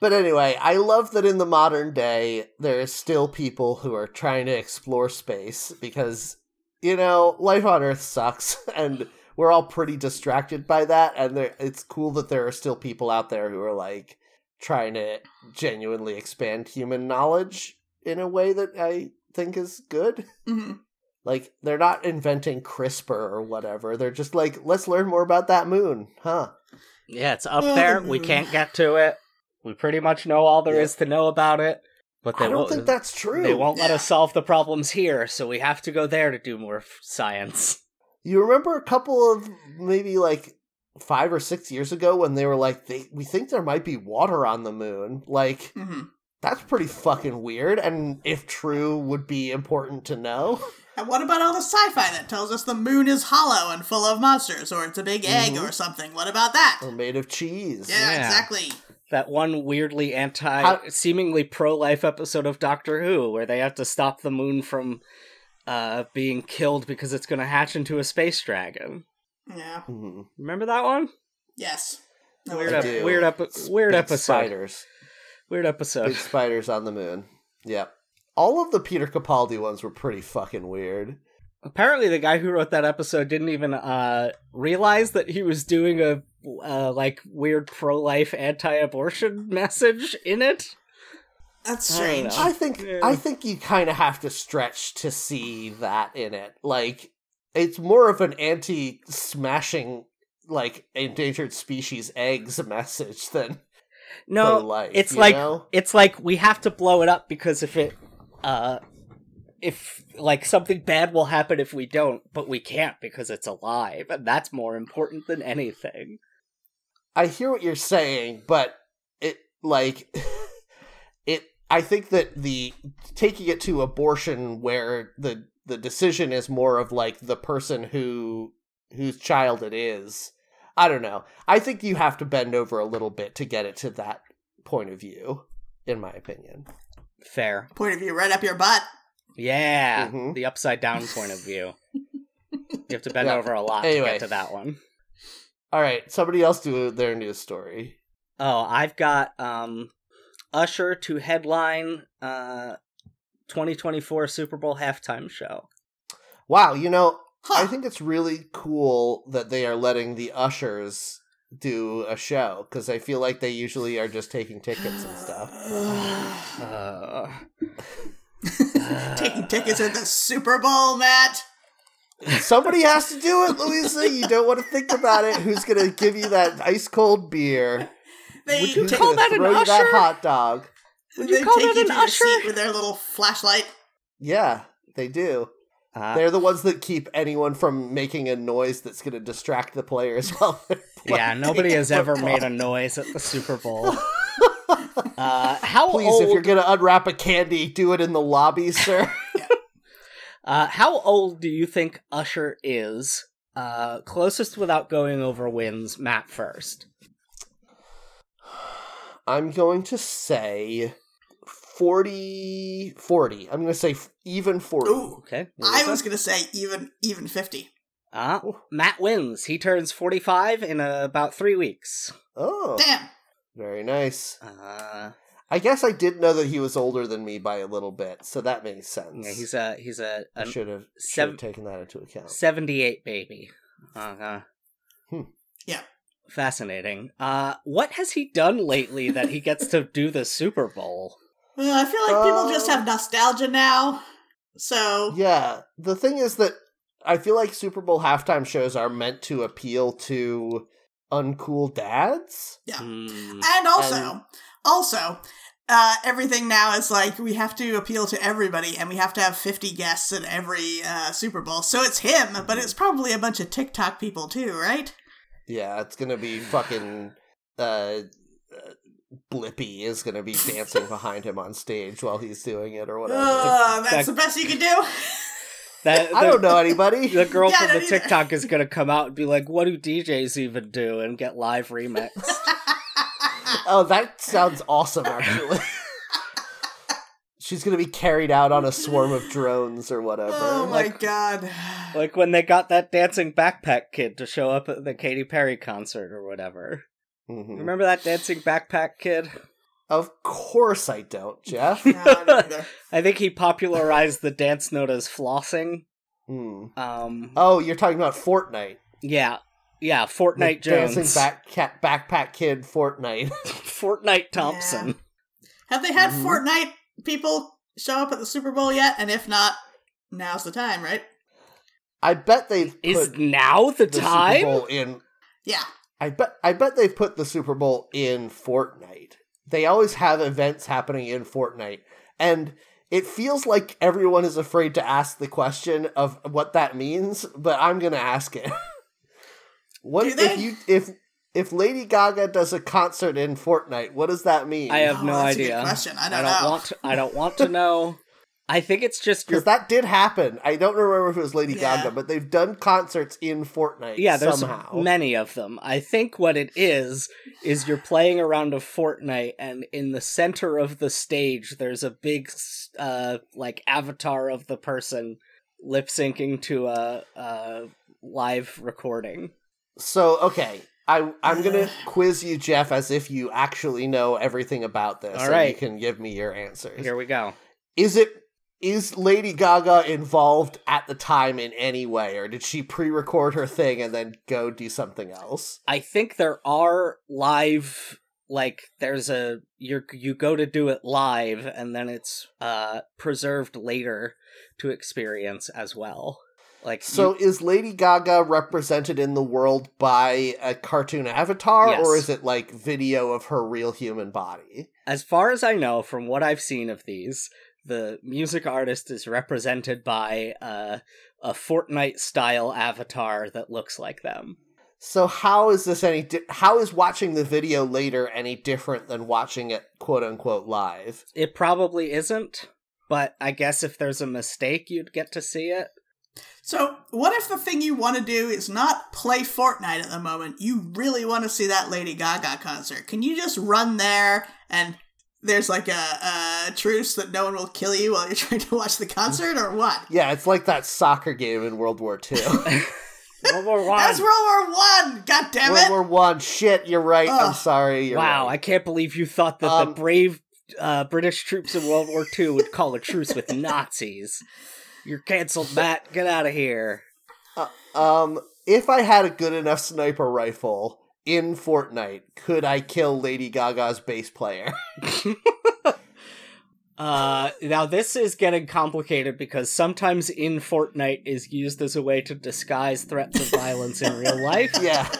But anyway, I love that in the modern day, there is still people who are trying to explore space because, you know, life on Earth sucks and we're all pretty distracted by that. And there, it's cool that there are still people out there who are like trying to genuinely expand human knowledge in a way that I think is good. hmm Like, they're not inventing CRISPR or whatever. They're just like, let's learn more about that moon, huh? Yeah, it's up there. We can't get to it. We pretty much know all there is Yeah. to know about it. But they I don't won't, think that's true. They won't let us solve the problems here, so we have to go there to do more f- science. You remember a couple of maybe like five or six years ago when they were like, they, we think there might be water on the moon. Like, hmm that's pretty fucking weird. And if true, would be important to know. And what about all the sci-fi that tells us the moon is hollow and full of monsters, or it's a big egg Mhm. or something? What about that? Or made of cheese. yeah, Yeah. exactly. That one weirdly anti, How- seemingly pro life episode of Doctor Who where they have to stop the moon from uh, being killed because it's going to hatch into a space dragon. Yeah. Mhm. Remember that one? Yes. No, Weird, I ep- weird, epi- weird Big episode. Spiders. Weird episode. Big spiders on the moon. Yep. All of the Peter Capaldi ones were pretty fucking weird. Apparently, the guy who wrote that episode didn't even uh, realize that he was doing a uh, like weird pro-life, anti-abortion message in it. That's strange. know. I think Yeah. I think you kind of have to stretch to see that in it. Like it's more of an anti-smashing like endangered species eggs message than No, pro-life. it's like know? it's like we have to blow it up because if it, uh, if like something bad will happen if we don't, but we can't because it's alive, and that's more important than anything. I hear what you're saying, but it like it. I think that the taking it to abortion, where the the decision is more of like the person who whose child it is. I don't know. I think you have to bend over a little bit to get it to that point of view, in my opinion. Fair, Point of view right up your butt. yeah, Mhm. the upside down point of view. You have to bend Yeah. over a lot to get to that one. All right, somebody else do their news story. Oh, I've got um Usher to headline uh 2024 Super Bowl halftime show. Wow, you know, Huh. I think it's really cool that they are letting the ushers do a show because I feel like they usually are just taking tickets and stuff. Uh, Taking tickets at the Super Bowl, Matt. Somebody has to do it, Louisa. You don't want to think about it. Who's gonna give you that ice cold beer? They Would you call that an throw you that usher? hot dog? Would they you call take that you an usher? seat with their little flashlight. Yeah, they do. uh, They're the ones that keep anyone from making a noise that's going to distract the players while they're yeah, nobody has ever made a noise at the Super Bowl. Uh, how Please, old? if you're going to unwrap a candy, do it in the lobby, sir. Uh, how old do you think Usher is? Uh, closest without going over wins. Matt first. I'm going to say 40 40. I'm going to say even 40. Ooh, Okay. I was gonna say even even fifty. Uh, Matt wins. He turns 45 in uh, about three weeks. Oh, Damn. very nice. Uh, I guess I did know that he was older than me by a little bit, so that makes sense. yeah, he's a he's a, I a should have seven- taken that into account. 78 baby. Uh-huh. Hmm. Yeah. Fascinating. Uh, what has he done lately that he gets to do the Super Bowl? Well, I feel like people just Uh, have nostalgia now. So Yeah, the thing is that I feel like Super Bowl halftime shows are meant to appeal to uncool dads. Yeah. Hmm. and also And- also uh, everything now is like we have to appeal to everybody and we have to have 50 guests at every uh, super bowl so it's him but it's probably a bunch of tiktok people too right Yeah, it's gonna be fucking uh, uh Blippi is gonna be dancing behind him on stage while he's doing it or whatever. Ugh, that's That- the best you can do That, I don't know anybody. The girl Yeah, from the either. TikTok is gonna come out and be like, "What do DJs even do?" and get live remix. Oh, that sounds awesome, actually. She's gonna be carried out on a swarm of drones or whatever. oh my Like- god like when they got that dancing backpack kid to show up at the Katy Perry concert or whatever. Mhm. Remember that dancing backpack kid? Of course I don't, Jeff. No, I don't. I think he popularized the dance note as flossing. Hmm. Um, Oh, you're talking about Fortnite. yeah, yeah, The Fortnite Jones, Dancing back, cat, backpack kid Fortnite. Fortnite Thompson. have they had Mhm. fortnite people show up at the super bowl yet and if not now's the time right I bet they've Is put now the, the time? Super Bowl in. yeah I bet. I bet they've put the Super Bowl in Fortnite. They always have events happening in Fortnite, and it feels like everyone is afraid to ask the question of what that means. But I'm gonna ask it. what Do if you if if Lady Gaga does a concert in Fortnite? What does that mean? I have Oh, no that's a good idea. question. I I don't don't know. want. To, I don't want to know. I think it's just your because that did happen. I don't remember if it was Lady Yeah. Gaga, but they've done concerts in Fortnite. Yeah, there's somehow. many of them. I think what it is is you're playing around a Fortnite, and in the center of the stage, there's a big, uh, like avatar of the person lip syncing to a, a live recording. So okay, I I'm gonna quiz you, Jeff, as if you actually know everything about this. All and right. you can give me your answers. Here we go. Is it is Lady Gaga involved at the time in any way, or did she pre-record her thing and then go do something else? I think there are live like there's a you you go to do it live and then it's uh preserved later to experience as well. Like So you- is Lady Gaga represented in the world by a cartoon avatar, or is it like video of her real human body? as far as I know from what I've seen of these, the music artist is represented by uh, a Fortnite style avatar that looks like them. So how is this any? Di- how is watching the video later any different than watching it quote unquote live? It probably isn't, but I guess if there's a mistake, you'd get to see it. So, what if the thing you want to do is not play Fortnite at the moment? You really want to see that Lady Gaga concert. Can you just run there and there's like a, a truce that no one will kill you while you're trying to watch the concert, or what? Yeah, it's like that soccer game in World War II. World War One. That's World War One. God damn it. World it! War One. Shit, you're right. I'm sorry. You're wow, I can't believe you thought that Um, the brave uh, British troops in World War II would call a truce with Nazis. You're canceled, Matt. Get out of here. Um, if I had a good enough sniper rifle in Fortnite, could I kill Lady Gaga's bass player? Uh, now this is getting complicated because sometimes in Fortnite is used as a way to disguise threats of violence in real life. yeah.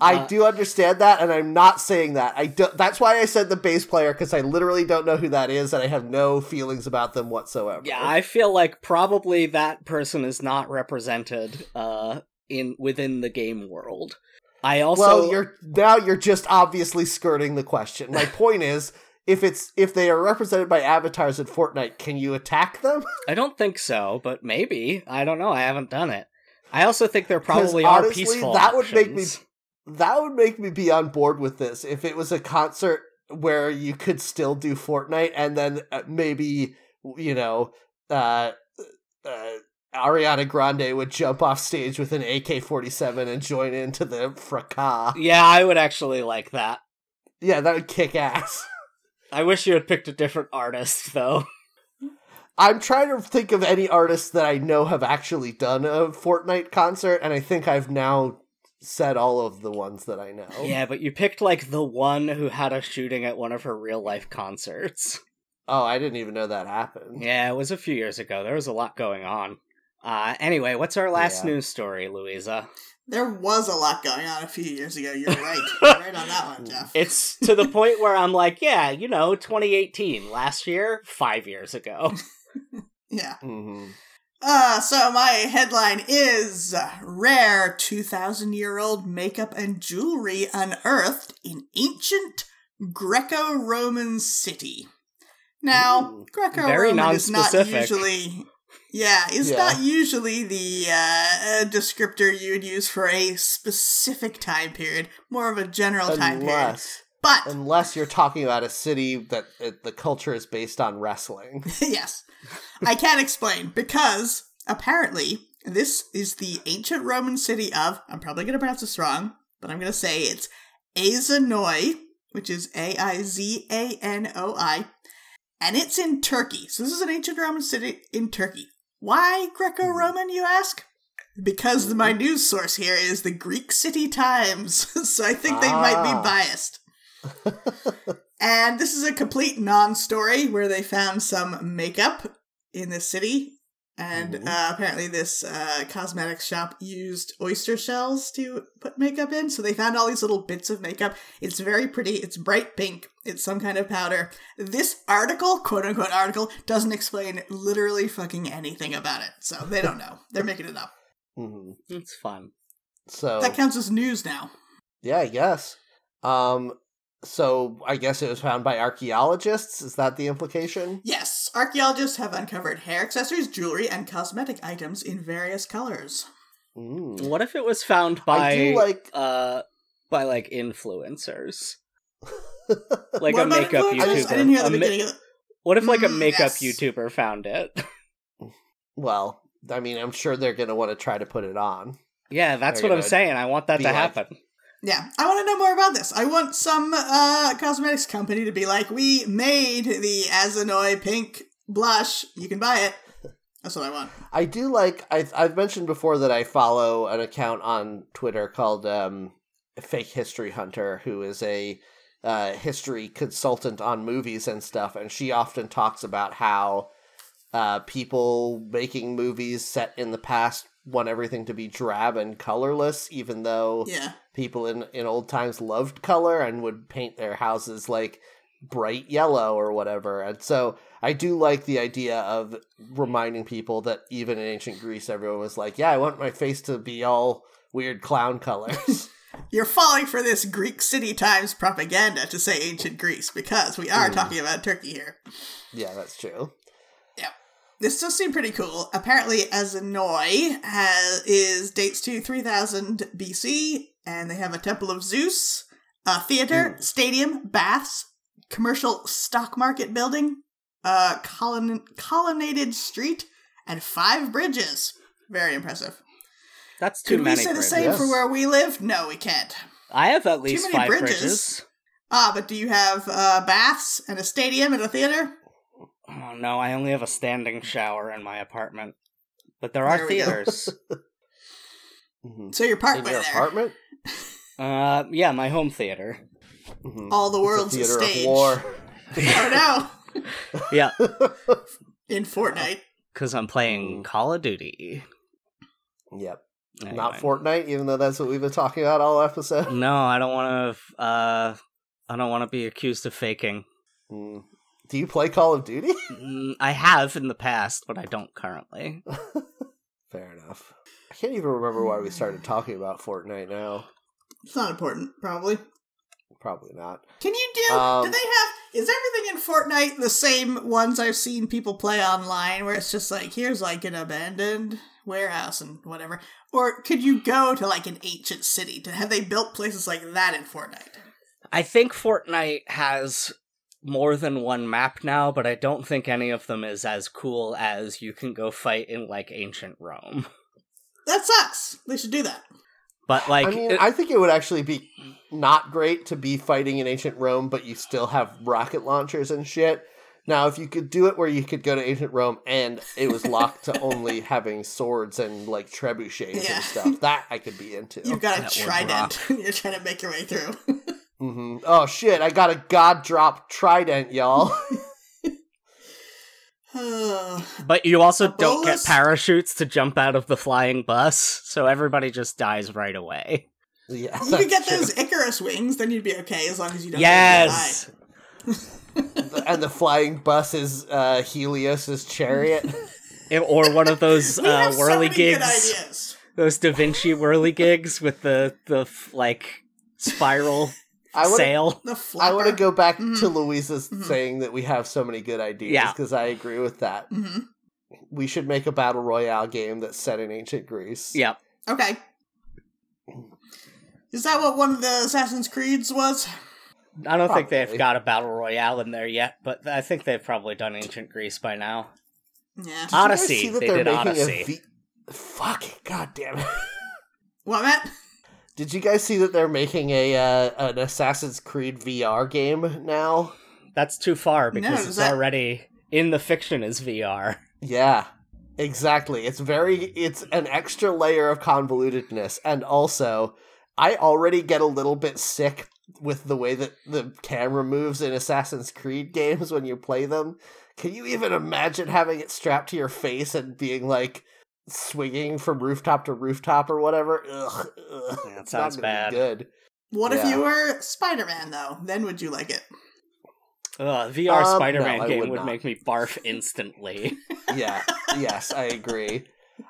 I Uh, do understand that, and I'm not saying that. I do, that's why I said the bass player because I literally don't know who that is, and I have no feelings about them whatsoever. Yeah, I feel like probably that person is not represented uh in within the game world. I also well, you're now you're just obviously skirting the question. My point is, if it's if they are represented by avatars in Fortnite, can you attack them? I don't think so, but maybe. I don't know. I haven't done it. I also think there probably are honestly, peaceful that would make me- options. That would make me be on board with this if it was a concert where you could still do Fortnite and then uh, maybe you know uh, uh, Ariana Grande would jump off stage with an AK-47 and join into the fracas. Yeah, I would actually like that. Yeah, that would kick ass. I wish you had picked a different artist though. I'm trying to think of any artists that I know have actually done a Fortnite concert, and I think I've now said all of the ones that I know. Yeah, but you picked like the one who had a shooting at one of her real life concerts. Oh, I didn't even know that happened. Yeah, it was a few years ago. There was a lot going on. Uh anyway, what's our last Yeah. news story, Louisa? There was a lot going on a few years ago. You're right. You're right on that one, Jeff. It's to the point where I'm like, yeah, you know, 2018, last year, 5 years ago. Yeah. hmm Uh, so my headline is Rare 2,000 year old makeup and jewelry unearthed in ancient Greco Roman city. Now, Greco Roman is not usually. Yeah, it's Yeah. not usually the uh, descriptor you would use for a specific time period, more of a general time period. Unless, But unless you're talking about a city that uh, the culture is based on wrestling. yes. I can't explain because apparently this is the ancient Roman city of, I'm probably going to pronounce this wrong, but I'm going to say it's Aizanoi, which is A I Z A N O I, and it's in Turkey. So this is an ancient Roman city in Turkey. Why Greco Roman, you ask? Because my news source here is the Greek City Times, so I think they might Ah. be biased. And this is a complete non-story where they found some makeup in the city, and Mhm. uh, apparently this uh, cosmetics shop used oyster shells to put makeup in. So they found all these little bits of makeup. It's very pretty. It's bright pink. It's some kind of powder. This article, quote unquote article, doesn't explain literally fucking anything about it. So they don't know. They're making it up. hmm It's fun. So That counts as news now. yeah, I guess. Um, so I guess it was found by archaeologists. Is that the implication? Yes, archaeologists have uncovered hair accessories, jewelry, and cosmetic items in various colors. Mm. What if it was found by I do like. uh by like influencers? Like What a makeup? YouTuber. I didn't hear the ma- beginning of What if like a Mm, makeup yes. YouTuber found it? Well, I mean, I'm sure they're gonna want to try to put it on. yeah, that's They're what I'm saying. I want that be to like- happen. Yeah, I want to know more about this. I want some uh, cosmetics company to be like, we made the Aizanoi pink blush. You can buy it. That's what I want. I do like. I've, I've mentioned before that I follow an account on Twitter called um, Fake History Hunter, who is a uh, history consultant on movies and stuff, and she often talks about how uh, people making movies set in the past want everything to be drab and colorless, even though Yeah. people in in old times loved color and would paint their houses like bright yellow or whatever. And so I do like the idea of reminding people that even in ancient Greece everyone was like, "Yeah, I want my face to be all weird clown colors." You're falling for this Greek City Times propaganda to say ancient Greece because we are Mm. talking about Turkey here. yeah, that's true. This does seem pretty cool. Apparently, Aizanoi has is dates to 3000 BC, and they have a temple of Zeus, a theater, stadium, baths, commercial stock market building, a colon- colonnaded street, and five bridges. Very impressive. That's too Could many we say the bridges. same for where we live? No, we can't. I have at least many five bridges. bridges. Ah, but do you have uh, baths and a stadium and a theater? Oh no, I only have a standing shower in my apartment. But there are There we go. theaters. Mhm. So you're parked In your there. apartment? uh yeah, my home theater. Mhm. All the It's a world's a, stage. of war. Oh no! Yeah, In Fortnite. because I'm playing Mm. Call of Duty. Yep. Anyway. Not Fortnite, even though that's what we've been talking about all episode. No, I don't want to. Uh, I don't want to be accused of faking. Mm. Do you play Call of Duty? Mm, I have in the past, but I don't currently. Fair enough. I can't even remember why we started talking about Fortnite now. It's not important, probably. Probably not. Can you do? Um, do they have? Is everything in Fortnite the same ones I've seen people play online, where it's just like here's like an abandoned warehouse and whatever? Or could you go to like an ancient city? To have they built places like that in Fortnite? I think Fortnite has more than one map now, but I don't think any of them is as cool as you can go fight in like ancient Rome. That sucks. They should do that. But like, I mean, it- I think it would actually be not great to be fighting in ancient Rome, but you still have rocket launchers and shit. Now, if you could do it where you could go to ancient Rome and it was locked to only having swords and like trebuchets Yeah. and stuff, that I could be into. You've got a That trident. You're trying to make your way through. Hmm Oh shit! I got a god drop trident, y'all. but you also don't get parachutes to jump out of the flying bus, so everybody just dies right away. yeah, you could get true. those Icarus wings, then you'd be okay as long as you don't. Yes, and the flying bus is uh, Helios's chariot. It- or one of those We uh, have so whirly gigs, those Da Vinci whirly gigs with the the like spiral I wanna- The. I want to go back to Mhm. Louisa's Mhm. saying that we have so many good ideas Yeah. because I agree with that. hmm We should make a battle royale game that's set in ancient Greece. Yep. Okay. Is that what one of the Assassin's Creeds was? I don't think they've got a battle royale in there yet, but I think they've probably done ancient Greece by now. Yeah. Did you guys Odyssey, see that they they're did making Odyssey. V- Fuck it, god damn it. What, Matt? Did you guys see that they're making a uh, an Assassin's Creed VR game now? That's too far because No, it's that- already in the fiction as VR. Yeah. Exactly. It's very it's an extra layer of convolutedness and also I already get a little bit sick with the way that the camera moves in Assassin's Creed games when you play them. Can you even imagine having it strapped to your face and being like swinging from rooftop to rooftop or whatever? Ugh. ugh. Yeah, it It's sounds bad. good. What if you were Spider Man, though? Then would you like it? Ugh, VR Um, Spider-Man no, game would would, make me barf instantly. yeah yes i agree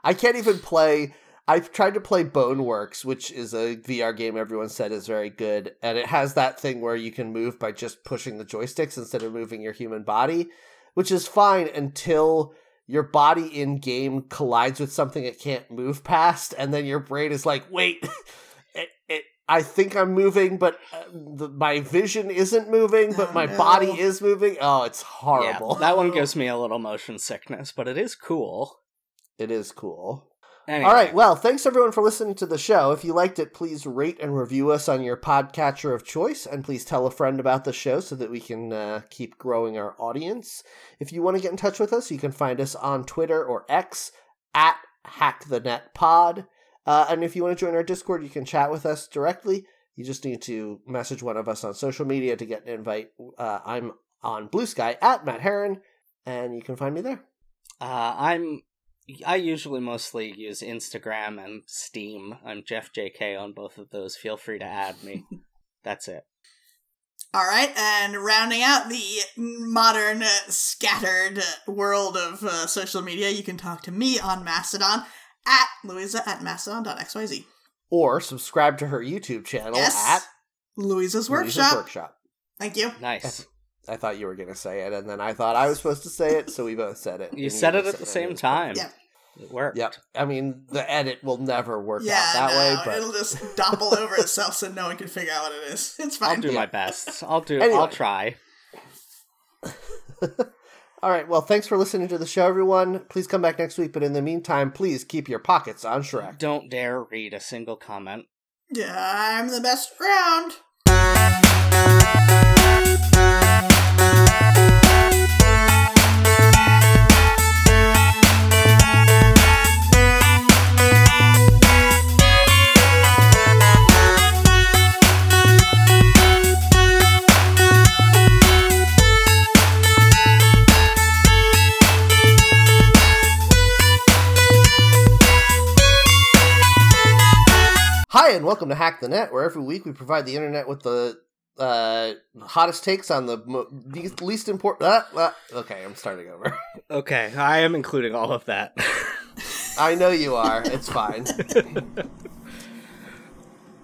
i can't even play i've tried to play boneworks which is a vr game everyone said is very good and it has that thing where you can move by just pushing the joysticks instead of moving your human body which is fine until your body in game collides with something it can't move past and then your brain is like wait it, it I think I'm moving, but uh, the, my vision isn't moving, but Oh, my no. body is moving. Oh, it's horrible. Yeah, that one gives me a little motion sickness, but it is cool. It is cool. Anyway, All right. Well, thanks everyone for listening to the show. If you liked it, please rate and review us on your podcatcher of choice, and please tell a friend about the show so that we can uh, keep growing our audience. If you want to get in touch with us, you can find us on Twitter or X at HackTheNetPod. Uh, and if you want to join our Discord, you can chat with us directly. You just need to message one of us on social media to get an invite. Uh, I'm on Blue Sky at Matt Heron, and you can find me there. Uh, I'm. I usually mostly use Instagram and Steam. I'm Jeff JK on both of those. Feel free to add me. That's it. All right, and rounding out the modern, uh, scattered uh, world of uh, social media, you can talk to me on Mastodon at Louisa at mastodon.xyz. Or subscribe to her YouTube channel Yes, at Louisa's Workshop. Louisa's Workshop. Workshop. Thank you. Nice. I thought you were going to say it, and then I thought I was supposed to say it, so we both said it. You said it at the same as time. Yeah. It worked. Yep. I mean, the edit will never work Yeah, out that no, way, but it'll just topple over itself so no one can figure out what it is. It's fine. I'll do Yeah. my best. I'll do. Anyway. I'll try. All right. Well, thanks for listening to the show, everyone. Please come back next week. But in the meantime, please keep your pockets on Shrek. Don't dare read a single comment. Yeah, I'm the best around. Hi, and welcome to Hack the Net, where every week we provide the internet with the uh, hottest takes on the mo- least, least important. Uh, uh, okay, I'm starting over. Okay, I am including all of that. I know you are. It's fine.